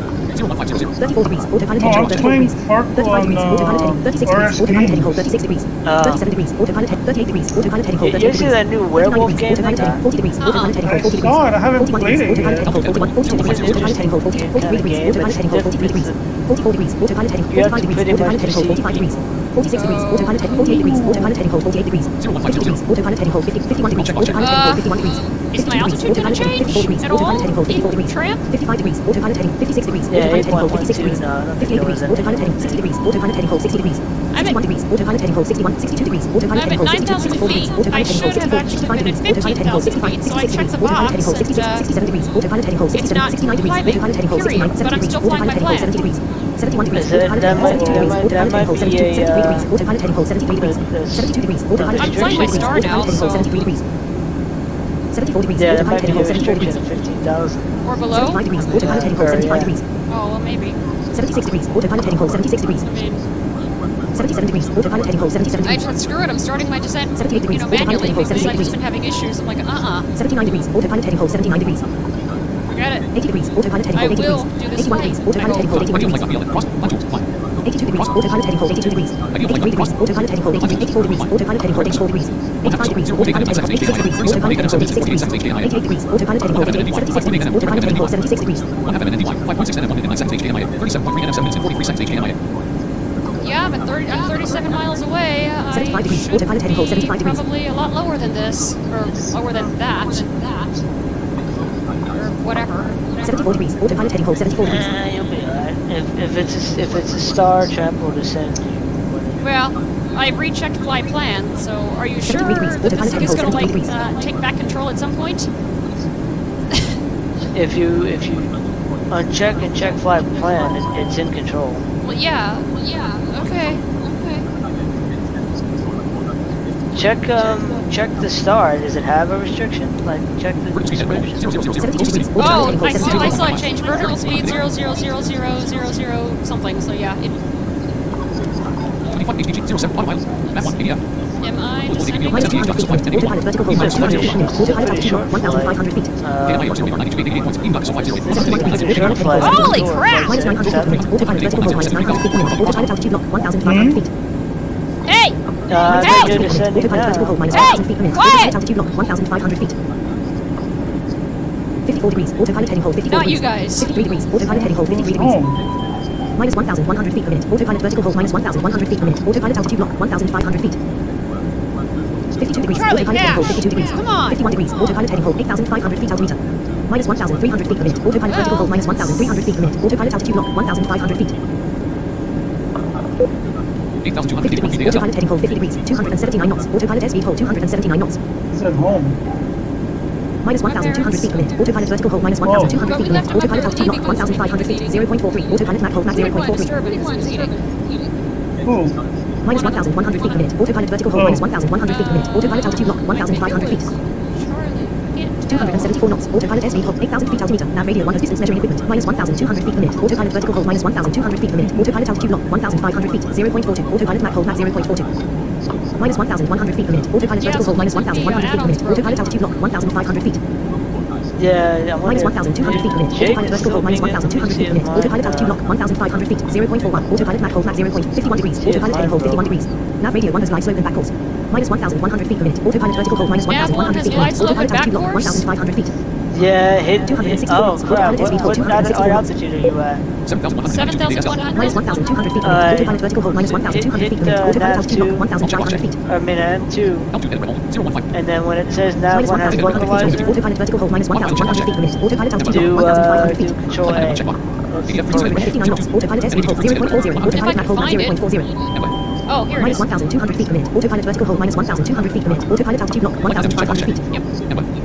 Speaker 4: 34 degrees. Autopilot heading hold 34 degrees. 35 degrees. Autopilot heading
Speaker 5: uh,
Speaker 4: 36 degrees. Autopilot heading hold 36 degrees.
Speaker 7: Oh.
Speaker 4: 37 degrees. Autopilot heading 38 degrees. Autopilot heading hold
Speaker 7: You-
Speaker 4: 38
Speaker 7: you see
Speaker 4: degrees.
Speaker 7: that new
Speaker 4: 39
Speaker 7: werewolf
Speaker 4: degrees.
Speaker 7: game they
Speaker 4: Autopilot heading
Speaker 7: got?
Speaker 4: 40 degrees. Autopilot heading hold 40 degrees.
Speaker 5: saw. I haven't
Speaker 4: 41
Speaker 5: played
Speaker 4: degrees.
Speaker 5: it
Speaker 4: Autopilot
Speaker 5: yet.
Speaker 4: heading hold 41. 42 degrees. Autopilot heading hold 40.
Speaker 7: interesting
Speaker 4: 43 degrees. Autopilot heading hold 43 degrees. 44 degrees. Autopilot heading
Speaker 7: You
Speaker 4: 45 degrees. Autopilot heading hold 45 degrees. 46 degrees. Autopilot heading 48 degrees. Autopilot heading hold 48 degrees. 50 degrees. Autopilot heading hold 50, 51 degrees. Autopilot heading hold 51 degrees.
Speaker 3: Is my
Speaker 4: 52
Speaker 3: altitude gonna
Speaker 4: Autopilot heading
Speaker 3: change
Speaker 4: 54 degrees.
Speaker 3: at
Speaker 4: Autopilot
Speaker 3: all
Speaker 4: heading hold 54 degrees.
Speaker 3: tramp?
Speaker 4: 55 degrees. Autopilot heading 56 degrees. Autopilot heading hold 56 degrees.
Speaker 7: no, I don't think
Speaker 4: 58 degrees. Autopilot heading 60 degrees. Autopilot heading hold 60 degrees. 61 degrees. Autopilot heading hold 61. 62 degrees. Autopilot heading hold 62. 64 degrees. Autopilot heading hold 64. 65 degrees. Autopilot heading hold 65.
Speaker 3: 15,000 feet, so I
Speaker 4: 66 degrees. Autopilot heading hold 66.
Speaker 3: uh,
Speaker 4: 67 degrees. Autopilot heading hold 67. 69 degrees. Autopilot heading hold
Speaker 3: period,
Speaker 4: 69. 70 degrees. Autopilot heading hold 70 degrees. 71 degrees.
Speaker 7: Is it-
Speaker 4: Autopilot
Speaker 7: that
Speaker 4: heading
Speaker 7: might-
Speaker 4: hold 72
Speaker 7: that
Speaker 4: degrees.
Speaker 7: might-
Speaker 4: Autopilot
Speaker 7: that
Speaker 4: heading
Speaker 7: might
Speaker 4: hold
Speaker 7: be
Speaker 4: 72
Speaker 7: a,
Speaker 4: 73
Speaker 7: uh,
Speaker 4: degrees. Autopilot heading hold 73 degrees.
Speaker 7: the- the
Speaker 4: 72 degrees. Autopilot heading
Speaker 3: flying
Speaker 4: 73
Speaker 3: my
Speaker 4: degrees.
Speaker 3: star
Speaker 4: Autopilot
Speaker 3: now,
Speaker 4: heading hold
Speaker 3: so-
Speaker 4: 73 degrees. 74 degrees.
Speaker 7: Yeah, that
Speaker 4: Autopilot
Speaker 7: might be
Speaker 4: heading
Speaker 7: a
Speaker 4: hold 74
Speaker 7: restriction
Speaker 4: degrees.
Speaker 7: of 15,000.
Speaker 3: Or below?
Speaker 4: 75 degrees. Autopilot heading hold
Speaker 7: Or,
Speaker 4: 75
Speaker 7: yeah.
Speaker 4: degrees.
Speaker 3: Oh, well, maybe.
Speaker 4: 76 degrees. Autopilot heading hold 76 degrees.
Speaker 3: I mean,
Speaker 4: 77 degrees. Autopilot heading hold 77
Speaker 3: I
Speaker 4: degrees.
Speaker 3: just screw it. I'm starting my descent,
Speaker 4: 78
Speaker 3: you
Speaker 4: degrees.
Speaker 3: know,
Speaker 4: Autopilot
Speaker 3: manually
Speaker 4: heading hold
Speaker 3: because
Speaker 4: 78
Speaker 3: I've just
Speaker 4: degrees.
Speaker 3: been having issues. I'm like, uh-uh,
Speaker 4: 79 degrees. Autopilot heading hold 79 degrees.
Speaker 3: Forget it.
Speaker 4: 80 degrees. Autopilot heading
Speaker 3: I
Speaker 4: hold 80
Speaker 3: will
Speaker 4: degrees.
Speaker 3: do this
Speaker 4: 81 degrees. Autopilot heading hold 81 degrees.
Speaker 6: flight field. Cross. Modules. Fine.
Speaker 4: 82 degrees. Autopilot heading hold 82 degrees. 83 degrees. Autopilot heading hold 83. 84 degrees. Autopilot heading hold 84 degrees. 85 degrees. Autopilot heading hold 86 degrees. Autopilot heading hold 86 degrees. 88 degrees. Autopilot heading hold 76 degrees. Autopilot heading hold 76 degrees.
Speaker 6: 1 half NNDY. 5.6 NF1 and 9 seconds HKMIA. 37.3 NF7 minutes and 43 seconds HKMIA.
Speaker 3: Yeah, I'm 30. I'm 37 miles away. I
Speaker 4: 75 degrees. Autopilot heading hold 75 degrees.
Speaker 3: probably a lot lower than this, or lower than that. That. Or whatever.
Speaker 4: 74 degrees. Autopilot heading hold 74 degrees.
Speaker 7: Eh, you'll be alright. If, if it's a, if it's a star, trap will descend you.
Speaker 3: Well, I rechecked fly plan, so are you sure
Speaker 4: 73 degrees.
Speaker 3: that this
Speaker 4: Autopilot
Speaker 3: is gonna like uh, take back control at some point?
Speaker 7: If you if you uncheck and check flight plan, it, it's in control.
Speaker 3: Well, yeah, well, yeah. Okay, okay.
Speaker 7: Check um check the star. Does it have a restriction? Like check the
Speaker 6: Vertical
Speaker 7: description.
Speaker 6: 0, 0, 0, 0.
Speaker 4: 72 degrees.
Speaker 3: Oh, I
Speaker 4: heading
Speaker 3: saw,
Speaker 4: hold
Speaker 3: I saw it change vertical speed zero zero zero zero zero zero something. So yeah, it,
Speaker 6: 25 HDG. 0, 7. Auto miles. Map 1. PDF.
Speaker 3: am I descending?
Speaker 6: me
Speaker 4: Minus 200 feet. Autopilot vertical hold minus 200 feet. Autopilot altitude 1,500 feet.
Speaker 7: Uh,
Speaker 6: KMIA 0, 0, 98, 88 points. Even so 50.
Speaker 4: 71 degrees. Autopilot heading hold
Speaker 3: Holy crap!
Speaker 4: Minus
Speaker 7: uh, I
Speaker 3: Hey!
Speaker 7: think you're descending
Speaker 4: Autopilot vertical hold
Speaker 7: now.
Speaker 4: minus
Speaker 3: Hey!
Speaker 4: 1,000 feet per minute.
Speaker 3: Quiet!
Speaker 4: Autopilot altitude lock 1,500 feet. 54 degrees. Autopilot heading hold 54
Speaker 3: Not you
Speaker 4: degrees.
Speaker 3: guys.
Speaker 4: 53 degrees. Autopilot heading hold 53 degrees.
Speaker 5: Oh,
Speaker 4: Minus 1,100 feet per minute. Autopilot vertical hold minus 1,100 feet per minute. Autopilot altitude lock 1,500 feet. 52 degrees.
Speaker 3: Charlie,
Speaker 4: autopilot heading hold 52 degrees.
Speaker 3: come on.
Speaker 4: 51 degrees. Autopilot heading hold 8,500 feet altimeter. Minus 1,300 feet per minute. Autopilot vertical hold minus 1,300 feet per minute. Autopilot altitude lock 1,500 feet.
Speaker 6: 8,200
Speaker 4: 50
Speaker 6: feet.
Speaker 4: degrees.
Speaker 6: Feet ASL.
Speaker 4: Autopilot heading hold 50 degrees. 279 knots. Autopilot speed hold 279 knots.
Speaker 5: it's at home.
Speaker 4: Minus 1,200 feet per minute. Autopilot vertical hold minus 1,200 feet
Speaker 3: we
Speaker 4: per
Speaker 3: left
Speaker 4: minute.
Speaker 3: him up
Speaker 4: Autopilot
Speaker 3: there
Speaker 4: altitude lock
Speaker 3: because he
Speaker 4: 1,500 feet.
Speaker 3: was
Speaker 4: 0.43. Autopilot map hold max
Speaker 3: He didn't want to
Speaker 4: 0.43.
Speaker 3: disturb it. He wanted to eating.
Speaker 5: Who?
Speaker 4: Minus 1,100 feet per minute. Autopilot vertical hold
Speaker 5: Oh.
Speaker 4: minus 1,100 feet per minute. Autopilot altitude lock 1,500 feet.
Speaker 3: Charlie, get down.
Speaker 4: 274 knots. Autopilot SV hold 8,000 feet altimeter. Nav radio 1 distance measuring equipment. Minus 1,200 feet per minute. Autopilot vertical hold minus 1,200 feet per minute. Autopilot altitude lock 1,500 feet. 0.42. Autopilot map hold max 0.42. Minus 1,100 feet per minute. Autopilot
Speaker 3: Yeah,
Speaker 4: vertical hold minus
Speaker 3: uh,
Speaker 4: 1,100 feet per minute.
Speaker 3: add-ons
Speaker 4: Autopilot altitude lock 1,500 feet.
Speaker 7: Yeah, I wonder
Speaker 4: Minus
Speaker 7: if
Speaker 4: 1,200 feet per minute. Autopilot vertical hold minus
Speaker 7: being able to
Speaker 4: 1,200 feet per minute. Autopilot altitude lock 1,500 feet. 0.41. Autopilot map hold max 0.51 degrees. Autopilot heading hold 51 degrees. Nav radio 1 has glide slope and back course. Minus 1,100 feet per minute. Autopilot vertical hold minus
Speaker 3: Nav 1
Speaker 4: 1,100 feet per minute. Autopilot altitude
Speaker 3: back
Speaker 4: lock 1,500 feet.
Speaker 7: Yeah, hit, hit oh
Speaker 4: knots.
Speaker 7: crap, what,
Speaker 4: Autopilot
Speaker 7: what,
Speaker 4: speed
Speaker 7: at,
Speaker 4: 264
Speaker 7: what
Speaker 4: knots.
Speaker 7: altitude are you at?
Speaker 6: 7,100.
Speaker 4: Minus 1,200 feet per
Speaker 7: Uh.
Speaker 4: Autopilot vertical hold minus 1,200 feet per
Speaker 7: hit,
Speaker 4: minute.
Speaker 7: uh,
Speaker 4: Autopilot
Speaker 7: nav
Speaker 4: altitude
Speaker 7: two.
Speaker 4: lock 1,500 feet.
Speaker 7: I mean, M2,
Speaker 6: Altitude at Rebel 015.
Speaker 7: and then when it says nav
Speaker 4: Minus
Speaker 7: 1 has
Speaker 4: 1,100 feet per minute.
Speaker 7: localizer,
Speaker 4: Autopilot vertical hold minus 1,100 feet per minute. Autopilot altitude
Speaker 7: do,
Speaker 4: lock
Speaker 7: uh,
Speaker 4: 1,500
Speaker 7: do
Speaker 4: feet.
Speaker 7: control A.
Speaker 6: Check mark.
Speaker 7: That's
Speaker 6: PDF
Speaker 7: for-
Speaker 4: 259 knots. Autopilot SV hold 0.40. Autopilot map hold 0.40.
Speaker 3: Oh, here it
Speaker 4: Minus
Speaker 3: is.
Speaker 4: 1,200 feet per minute. Autopilot vertical hold minus 1,200 feet per minute. Autopilot altitude lock 1,500 feet.
Speaker 3: Yep.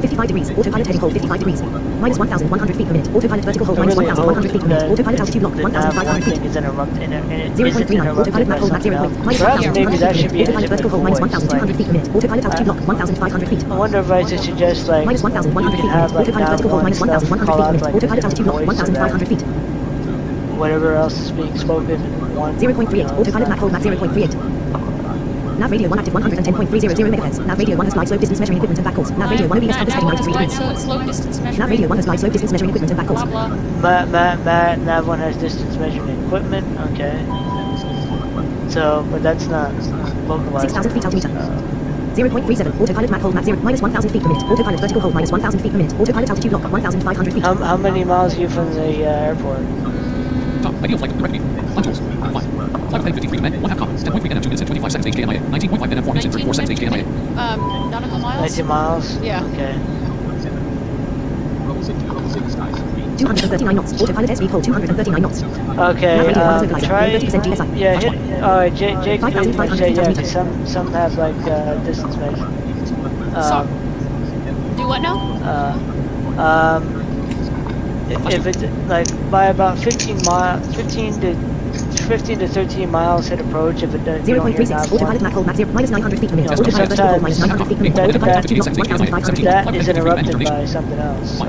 Speaker 4: 55 degrees. Autopilot heading hold 55 degrees. Minus 1,100 feet per minute. Autopilot vertical hold minus
Speaker 7: really hope
Speaker 4: 1,100 feet per minute. Autopilot altitude lock 1,500 feet.
Speaker 7: is interrupted, and it,
Speaker 4: 0.39.
Speaker 7: isn't interrupted
Speaker 4: Autopilot map hold max 0.
Speaker 7: else.
Speaker 4: Minus
Speaker 7: Perhaps
Speaker 4: 1,200 feet per minute. Autopilot vertical hold 1,200 feet per minute. Autopilot altitude lock 1,500 feet.
Speaker 7: I wonder if I should suggest like
Speaker 4: Minus 1,100 feet per minute. Autopilot vertical hold
Speaker 7: one
Speaker 4: minus
Speaker 7: stuff
Speaker 4: 1,100 feet per minute. Autopilot altitude lock 1,500 feet.
Speaker 7: whatever else is being spoken
Speaker 4: 0.38.
Speaker 7: you know,
Speaker 4: Autopilot map hold max 0.38. Nav radio 1 active 110.300 MHz. Nav radio 1 has glide slope distance measuring equipment and back course. Nav radio 1 OBS compass heading 93
Speaker 3: has
Speaker 4: degrees.
Speaker 3: glide slope
Speaker 4: Nav radio 1 has glide slope distance measuring equipment and back course.
Speaker 3: Blah blah.
Speaker 7: Matt, Matt, Matt, nav one has distance measurement equipment. Okay. So, but that's not localized.
Speaker 4: 6,000 feet altimeter.
Speaker 7: Uh,
Speaker 4: 0.37. Autopilot map hold max 0. Minus 1,000 feet per minute. Autopilot vertical hold minus 1,000 feet per minute. Autopilot altitude lock 1,500 feet.
Speaker 7: how, how many miles are you from the uh, airport?
Speaker 6: Top. Ideal flight. Direct me. Flight tools. Flight. Flight with 53 men. 1 half commas. 10.3 NM 2 minutes and 25 seconds HKMIA. 19.5 NM 4 minutes and 34 seconds HKMIA.
Speaker 3: Um, nautical miles.
Speaker 7: 90 miles?
Speaker 3: Yeah.
Speaker 7: Okay.
Speaker 4: 239 knots. Autopilot SV hold 239 knots.
Speaker 7: Okay, um, try. Yeah, hit. Alright, Jake, Jake, please
Speaker 4: 5,500
Speaker 7: say yeah, some, some have like uh, distance measure. Um,
Speaker 3: Do what now?
Speaker 7: uh, um, i- if it's like by about 15 mile, 15 to 15 to 13 miles hit approach, if it does, you don't hear
Speaker 4: 0.36. Autopilot
Speaker 7: one,
Speaker 4: map hold max 0. Minus 900 feet per minute. Autopilot vertical hold 900 feet per minute. Autopilot
Speaker 6: that-
Speaker 4: altitude lock 1,500 feet.
Speaker 7: that is interrupted by something else. So.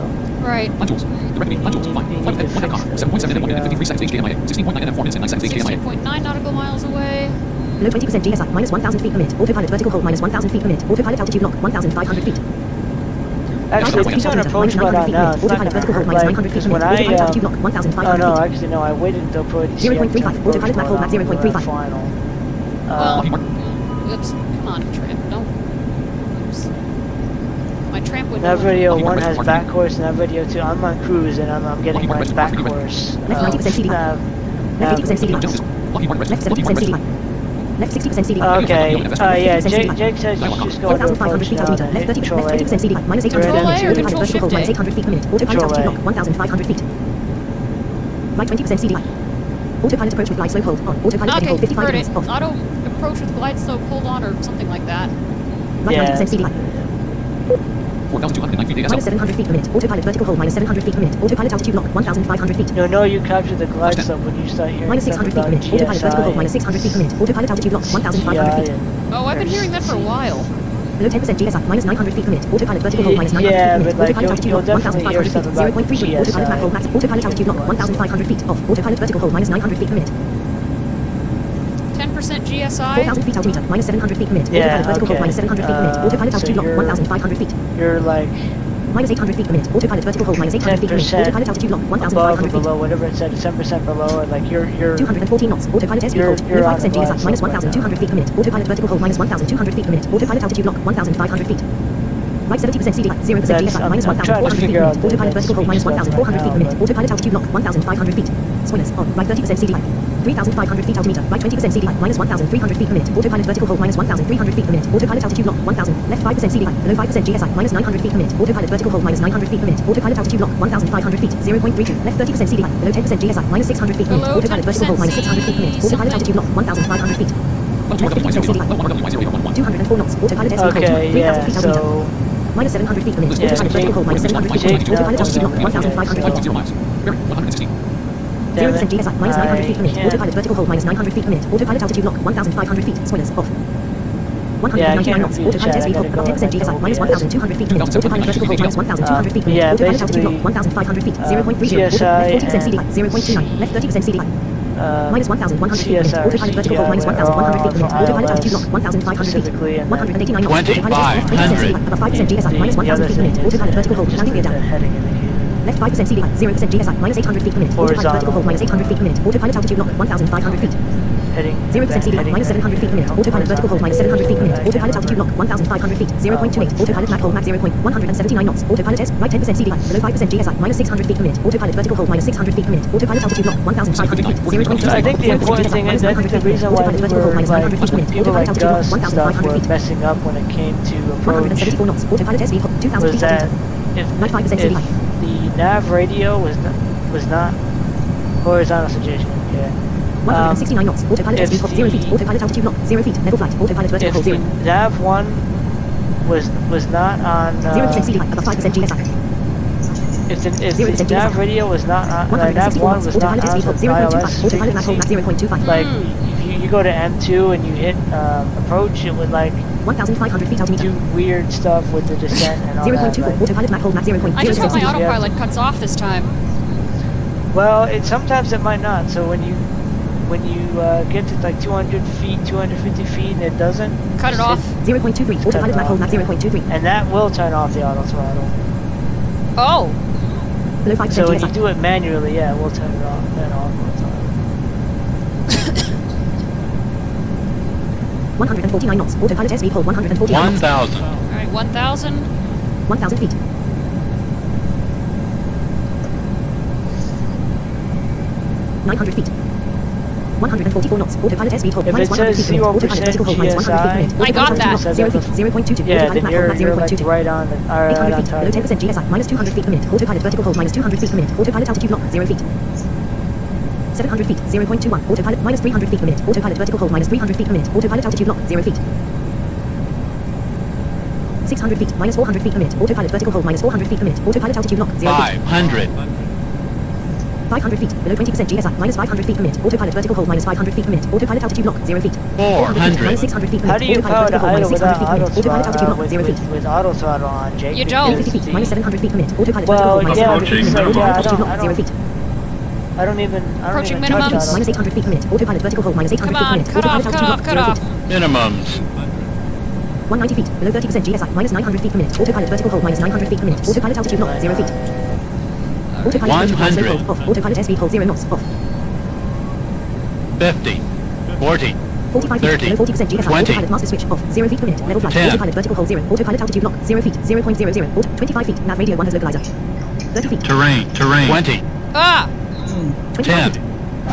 Speaker 3: Right.
Speaker 6: Flight tools. Direct me. Flight tools. Flight. Flight 1 half comma. 7.7 NM 1 minute 53 seconds HKMIA. 16.9 NM 4 minutes and 9 seconds HKMIA.
Speaker 3: 16.9 nautical miles away.
Speaker 4: Below 20% GSI. Minus 1,000 feet per minute. Autopilot vertical hold minus 1,000 feet per minute. Autopilot altitude lock 1,500 feet.
Speaker 7: Actually, if you don't approach what I know, it's not
Speaker 4: Autopilot
Speaker 7: gonna
Speaker 4: vertical hold
Speaker 7: hurt.
Speaker 4: minus
Speaker 7: Like,
Speaker 4: 900 feet
Speaker 7: because
Speaker 4: per
Speaker 7: when
Speaker 4: minute.
Speaker 7: I,
Speaker 4: Autopilot altitude
Speaker 7: uh,
Speaker 4: lock
Speaker 7: oh
Speaker 4: 1,500
Speaker 7: no,
Speaker 4: feet.
Speaker 7: actually no, I waited until approach.
Speaker 4: 0.35. Autopilot map hold max 0.35.
Speaker 7: Final.
Speaker 3: Well,
Speaker 7: Uh,
Speaker 6: Lockheed Martin.
Speaker 3: oops. Come on, tramp. Don't. Oops. My tramp would.
Speaker 7: Nav
Speaker 3: know.
Speaker 7: radio
Speaker 6: Lockheed
Speaker 7: one
Speaker 6: Martin.
Speaker 7: has back course, nav radio two. I'm on cruise and I'm, I'm getting
Speaker 6: Lockheed
Speaker 7: my
Speaker 6: Martin.
Speaker 7: back
Speaker 6: Lockheed
Speaker 7: course.
Speaker 4: Left
Speaker 7: uh,
Speaker 4: 90% CD.
Speaker 7: nav,
Speaker 4: Left
Speaker 7: nav
Speaker 4: 80% CD.
Speaker 6: No, just Lockheed Martin.
Speaker 4: Left
Speaker 6: Lockheed
Speaker 4: 70% CD.
Speaker 6: Martin.
Speaker 4: Left 60% CD.
Speaker 7: Okay, uh, yeah,
Speaker 4: 50%
Speaker 7: Jake, Jake says you should just go into
Speaker 4: 1,500
Speaker 7: approach
Speaker 4: feet
Speaker 7: now,
Speaker 4: altimeter.
Speaker 7: then
Speaker 4: Left
Speaker 7: hit
Speaker 4: 30,
Speaker 7: control
Speaker 4: left 30% CD. Minus 800 feet.
Speaker 7: A or
Speaker 4: Autopilot vertical hold
Speaker 3: shift
Speaker 4: minus
Speaker 3: A?
Speaker 4: 800 feet per minute. Autopilot
Speaker 7: Control
Speaker 4: altitude lock 1,500 feet. Right 20% CD. Autopilot approach with glide slope hold on. Autopilot heading
Speaker 3: Okay,
Speaker 4: hold 55
Speaker 3: heard
Speaker 4: degrees off.
Speaker 3: Auto approach with glide slope, hold on, or something like that.
Speaker 4: Right
Speaker 7: Yeah.
Speaker 4: 90% CD.
Speaker 6: 4,209 feet
Speaker 4: Minus 700 feet per minute. Autopilot vertical hold minus 700 feet per minute. Autopilot altitude lock 1,500 feet.
Speaker 7: No, no, you capture the glide
Speaker 6: Understand.
Speaker 7: slope when you start hearing
Speaker 4: 600 feet per minute. Autopilot vertical hold minus 600 feet per minute. Autopilot altitude lock 1,500 feet.
Speaker 3: Oh, I've been hearing that for a while.
Speaker 4: Below 10% GSI. Minus 900 feet per minute. Autopilot vertical hold minus 900
Speaker 7: Yeah,
Speaker 4: feet per minute.
Speaker 7: like,
Speaker 4: Autopilot
Speaker 7: you'll-
Speaker 4: altitude
Speaker 7: you'll
Speaker 4: lock 1,500 feet.
Speaker 7: stuff about
Speaker 4: 0.33. Autopilot map hold max. Autopilot altitude lock 1,500 feet. Off. Autopilot vertical hold minus 900 feet per minute.
Speaker 3: 10% GSI.
Speaker 4: 4,000 feet altimeter. Minus 700 feet per minute.
Speaker 7: Yeah,
Speaker 4: Autopilot vertical hold minus 700 feet per minute.
Speaker 7: Uh,
Speaker 4: Autopilot
Speaker 7: so
Speaker 4: altitude lock 1,500 feet.
Speaker 7: You're like
Speaker 4: Minus 800 feet per minute. Autopilot vertical hold minus 800 feet per minute.
Speaker 7: 10%
Speaker 4: Autopilot altitude lock
Speaker 7: above or
Speaker 4: 1,500 feet.
Speaker 7: below, whatever it said, 10% below, or like you're, you're,
Speaker 4: 214 knots. Autopilot SV
Speaker 7: You're-
Speaker 4: hold.
Speaker 7: you're
Speaker 4: Below
Speaker 7: on
Speaker 4: 5%
Speaker 7: the
Speaker 4: GSI. Minus
Speaker 7: slope right
Speaker 4: 1,200 feet per minute. Autopilot vertical hold minus 1,200 feet per minute. Autopilot altitude lock 1,500 feet. Right 70% CD. 0%
Speaker 7: That's-
Speaker 4: GSI.
Speaker 7: I'm-
Speaker 4: Minus
Speaker 7: I'm trying to
Speaker 4: 1,400 feet per minute.
Speaker 7: the-
Speaker 4: Autopilot vertical hold minus
Speaker 7: speed stuff
Speaker 4: 1,400 feet per minute.
Speaker 7: now,
Speaker 4: Autopilot altitude lock 1,500 feet. Spoilers on. Right 30% CD. 3,500 feet altimeter. Right 20% CD. Minus 1,300 feet per minute. Autopilot vertical hold minus 1,300 feet per minute. Autopilot altitude lock 1,000. Left 5% CD. Below 5% GSI. Minus 900 feet per minute. Autopilot vertical hold minus 900 feet per minute. Autopilot altitude lock 1,500 feet. 0.32. Left 30% CD. Below 10% GSI. Minus 600 feet per minute. Autopilot vertical hold minus 600 feet per minute.
Speaker 3: 10%
Speaker 4: Autopilot altitude lock 1,500 feet.
Speaker 6: Level 4 WY081. Level 1 WY081.
Speaker 4: 204 knots. Autopilot hold.
Speaker 7: okay,
Speaker 4: 3,000
Speaker 7: yeah, so,
Speaker 4: minus 700 feet per minute. Autopilot vertical hold minus 700 feet per minute. Autopilot altitude lock
Speaker 7: uh,
Speaker 4: 1,500 feet.
Speaker 6: 0 miles. Barry, 116.
Speaker 4: 0%
Speaker 7: it.
Speaker 4: GSI minus 900 feet per minute. Autopilot vertical hold minus 900 feet per minute. Autopilot altitude lock 1,500 feet. Spoilers off.
Speaker 7: Yeah,
Speaker 4: 199 knots. Autopilot SV hold about 10% GSI, minus 1,200 feet per minute. Autopilot vertical hold minus 1,200 feet per minute. Autopilot altitude lock 1,500 feet.
Speaker 7: uh,
Speaker 4: 0.30. Left 40%
Speaker 7: and-
Speaker 4: CDI. 0.29. Left 30% CDI.
Speaker 7: Uh,
Speaker 4: Minus 1,100 feet per minute. Autopilot vertical hold 1,100 feet per minute. Autopilot altitude lock 1,500 feet.
Speaker 7: specifically, and
Speaker 4: 189 knots. Autopilot left 20% CDI. About 5% GSI. Minus
Speaker 7: the, the
Speaker 4: 1,000 feet per minute. Autopilot vertical hold. Landing gear down. Left 5% CDI, 0% GSI, minus 800 feet per minute. Autopilot vertical hold, minus 800 feet per minute. Autopilot altitude lock, 1,500 feet.
Speaker 7: Heading.
Speaker 4: 0%
Speaker 7: back-
Speaker 4: CDI, minus 700 feet per minute. Autopilot vertical hold, minus 700 feet per minute. Autopilot altitude lock, 1,500 feet. 0.28. Autopilot map hold, map 0.179 knots. Autopilot S, right 10% CDI, below 5% GSI, minus 600 feet per minute. Autopilot vertical hold, minus 600 feet per minute. Autopilot altitude lock, 1,500 feet. 0.28.
Speaker 7: I think the important thing is, I think the reason why we were like, people like Gus and stuff were messing up when it came to approach
Speaker 4: 174 knots. Autopilot SV, 2,000
Speaker 7: was
Speaker 4: feet
Speaker 7: that
Speaker 4: altitude.
Speaker 7: if,
Speaker 4: 95%
Speaker 7: if nav radio was not, was not horizontal suggestion, yeah.
Speaker 4: 169 knots. Autopilot
Speaker 7: if
Speaker 4: SV, 0 feet. Autopilot altitude lock, 0 feet. Level flight. Autopilot vertical hold, 0.
Speaker 7: nav one was was not on, uh,
Speaker 4: CDI, about five percent GSI.
Speaker 7: if the, if
Speaker 4: 0%
Speaker 7: the nav radio was not on, uh, nav one was not on the
Speaker 4: zero point two five.
Speaker 7: iOS
Speaker 4: Autopilot map hold zero point two five.
Speaker 7: like if you, you go to M2 and you hit uh, approach, it would like
Speaker 4: one thousand five hundred feet
Speaker 7: do weird stuff with the descent and all
Speaker 4: Zero point
Speaker 7: that.
Speaker 4: two four. Autopilot map hold map zero point
Speaker 3: I just hope my
Speaker 4: percent CDI.
Speaker 3: autopilot cuts off this time.
Speaker 7: well, it sometimes it might not. So when you when you uh, get to like 200 feet, 250 feet, and it doesn't,
Speaker 3: Cut it off.
Speaker 7: hit-
Speaker 4: Zero point two three.
Speaker 7: Cut it
Speaker 4: Autopilot map hold
Speaker 7: off.
Speaker 4: map zero point two three.
Speaker 7: and that will turn off the auto throttle.
Speaker 3: Oh,
Speaker 4: Below five
Speaker 7: So
Speaker 4: percent
Speaker 7: when you do it manually, yeah, it will turn it off. Then off all the time.
Speaker 4: One hundred and forty nine knots. Autopilot SV hold one hundred and forty nine knots.
Speaker 8: 1,000.
Speaker 3: all right, 1,000.
Speaker 4: One thousand feet. Nine hundred feet. 144 knots. Autopilot SV hold
Speaker 7: If
Speaker 4: 100 feet. Autopilot vertical hold minus 100 feet per uh,
Speaker 7: minute.
Speaker 3: I got
Speaker 4: Autopilot altitude
Speaker 3: that.
Speaker 4: Zero feet. Zero point two two.
Speaker 7: Yeah,
Speaker 4: Autopilot
Speaker 7: then
Speaker 4: map hold
Speaker 7: you're,
Speaker 4: map zero
Speaker 7: you're
Speaker 4: point
Speaker 7: like
Speaker 4: two two.
Speaker 7: right on the, or right
Speaker 4: 800 feet, below 10% GSI, minus 200 feet per minute. Autopilot vertical hold, minus 200 feet per minute. Autopilot altitude lock, 0 feet. 700 feet, 0.21. Autopilot, minus 300 feet per minute. Autopilot vertical hold, minus 300 feet per minute. Autopilot altitude lock, 0 feet. 600 feet, minus 400 feet per minute. Autopilot vertical hold, minus 400 feet per minute. Autopilot altitude lock, 0 feet.
Speaker 8: 500.
Speaker 4: 500 feet, below 20% GSI, minus 500 feet per minute. Autopilot vertical hold, minus 500 feet per minute. Autopilot altitude lock, 0 feet. 400 feet, minus
Speaker 8: 400.
Speaker 4: 600 feet per
Speaker 7: How
Speaker 4: minute.
Speaker 7: do you power
Speaker 4: Autopilot
Speaker 7: the
Speaker 4: vertical hold, minus 600 feet per minute. Autopilot altitude
Speaker 7: uh,
Speaker 4: lock, 0 feet.
Speaker 7: with, with auto throttle on, Jake?
Speaker 3: You don't.
Speaker 4: 850 feet,
Speaker 7: because
Speaker 4: 700 feet per minute. Autopilot
Speaker 7: Well,
Speaker 4: vertical hold, minus
Speaker 7: yeah,
Speaker 4: 700 feet per minute. Autopilot altitude
Speaker 7: don't-
Speaker 4: lock, 0 feet.
Speaker 7: I don't even. I don't
Speaker 3: Approaching
Speaker 7: even
Speaker 3: minimums.
Speaker 7: auto.
Speaker 4: Minus 800 feet per minute. Autopilot vertical hold minus 800
Speaker 3: Come
Speaker 4: feet per
Speaker 3: on,
Speaker 4: minute.
Speaker 3: cut off,
Speaker 4: Autopilot
Speaker 3: cut
Speaker 4: altitude
Speaker 3: off,
Speaker 4: lock,
Speaker 3: cut
Speaker 4: 0
Speaker 3: off.
Speaker 4: feet.
Speaker 8: Minimums.
Speaker 4: 190 feet, below 30% GSI, minus 900 feet per minute. Autopilot vertical hold minus 900 feet per minute. Autopilot altitude lock, 0 feet. Autopilot vertical hold,
Speaker 8: 100.
Speaker 4: hold, off. Autopilot SV hold 0 knots, off.
Speaker 8: 50. 40.
Speaker 4: 45 feet,
Speaker 8: 30,
Speaker 4: below 40% GSI.
Speaker 8: 20,
Speaker 4: Autopilot master switch, off. 0 feet per minute. Level flight.
Speaker 8: 10.
Speaker 4: Autopilot vertical hold 0. Autopilot altitude lock, 0 feet. 0.00. Auto, 25 feet. Nav radio 1 has localizer. 30 feet.
Speaker 8: Terrain. Terrain. 20.
Speaker 3: Ah!
Speaker 4: 25
Speaker 8: 10.
Speaker 4: feet.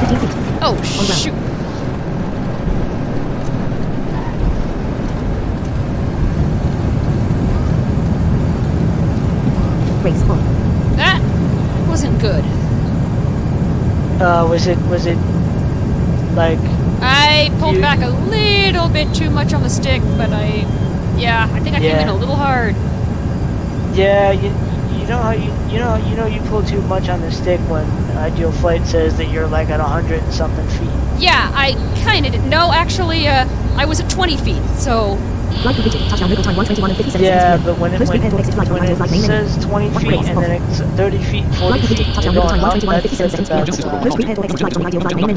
Speaker 4: 15.
Speaker 3: Oh, shoot.
Speaker 4: Brakes on.
Speaker 3: That wasn't good.
Speaker 7: Uh, was it? Was it? Like,
Speaker 3: I pulled
Speaker 7: You-
Speaker 3: back a little bit too much on the stick, but I. Yeah, I think I came in a little hard.
Speaker 7: yeah, you, you know how you, you know, you know, you pull too much on the stick when Ideal Flight says that you're like at a hundred and something feet.
Speaker 3: Yeah, I kinda did. No, actually, uh, I was at 20 feet, so.
Speaker 4: Touchdown local time 121 and 57
Speaker 7: Yeah, but when it when,
Speaker 4: prepare for exit flight on
Speaker 7: when it
Speaker 4: flight main menu.
Speaker 7: says 20 feet and then it's 30 feet, 40 feet, you're
Speaker 4: Touchdown local
Speaker 7: going
Speaker 4: time
Speaker 7: up.
Speaker 4: 121 and
Speaker 7: That's,
Speaker 4: 57
Speaker 7: that's
Speaker 4: seconds.
Speaker 7: about,
Speaker 4: Close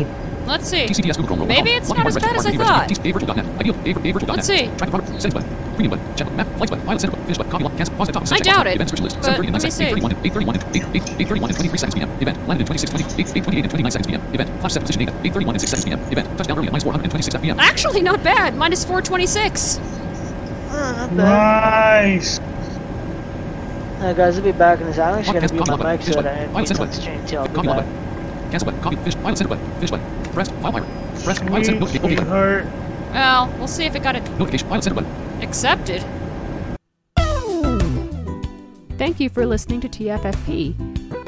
Speaker 7: uh,
Speaker 4: prepare for exit flight on ideal flight main menu.
Speaker 3: Let's see.
Speaker 6: TCPS Google Chrome.
Speaker 3: Maybe it's not as bad as I thought. Let's see.
Speaker 6: Track product, settings button, premium button, check map, flights button, pilot center button, finish button, copy lock, cancel, pause at top,
Speaker 3: I
Speaker 6: select
Speaker 3: doubt it,
Speaker 6: Event description list,
Speaker 3: but
Speaker 6: 7:30 and 9
Speaker 3: let me
Speaker 6: seconds,
Speaker 3: see.
Speaker 6: 8:31 and 8:31 and 8 8:31 and 23 seconds p.m. Event landed at 26 20, 8 8:28 and 29 seconds p.m. Event flash set position data 8:31 and 6 seconds p.m. Event touchdown early at minus 426 p.m.
Speaker 3: Actually, not bad. Minus 426.
Speaker 7: uh, not bad.
Speaker 5: Nice.
Speaker 7: Uh, guys, I'll be back in this. I'm actually
Speaker 6: Podcast,
Speaker 7: gonna mute
Speaker 6: copy
Speaker 7: my
Speaker 6: log
Speaker 7: mic
Speaker 6: button,
Speaker 7: so that
Speaker 6: finish
Speaker 7: I
Speaker 6: button,
Speaker 7: can
Speaker 6: pilot
Speaker 7: exchange tail. I'll be
Speaker 6: Copy log
Speaker 7: back.
Speaker 6: button, cancel button, copy, finish, pilot center button, finish button, press, file pirate, press, pilot center,
Speaker 5: Sweet,
Speaker 6: notification,
Speaker 5: sweetheart.
Speaker 3: Well, we'll see if it got it
Speaker 6: notification, pilot center button.
Speaker 3: accepted.
Speaker 9: Thank you for listening to TFFP.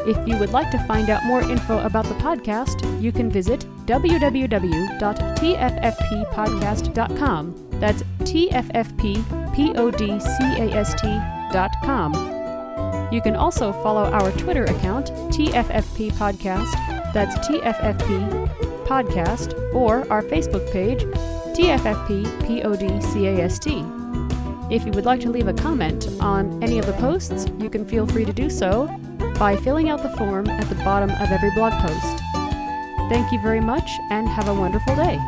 Speaker 9: If you would like to find out more info about the podcast, you can visit www.tffppodcast.com. That's T F F P P O D C A S T tfffp.com. You can also follow our Twitter account, TFFP Podcast, that's TFFP Podcast, or our Facebook page, TFFP PODCAST. If you would like to leave a comment on any of the posts, you can feel free to do so by filling out the form at the bottom of every blog post. Thank you very much and have a wonderful day.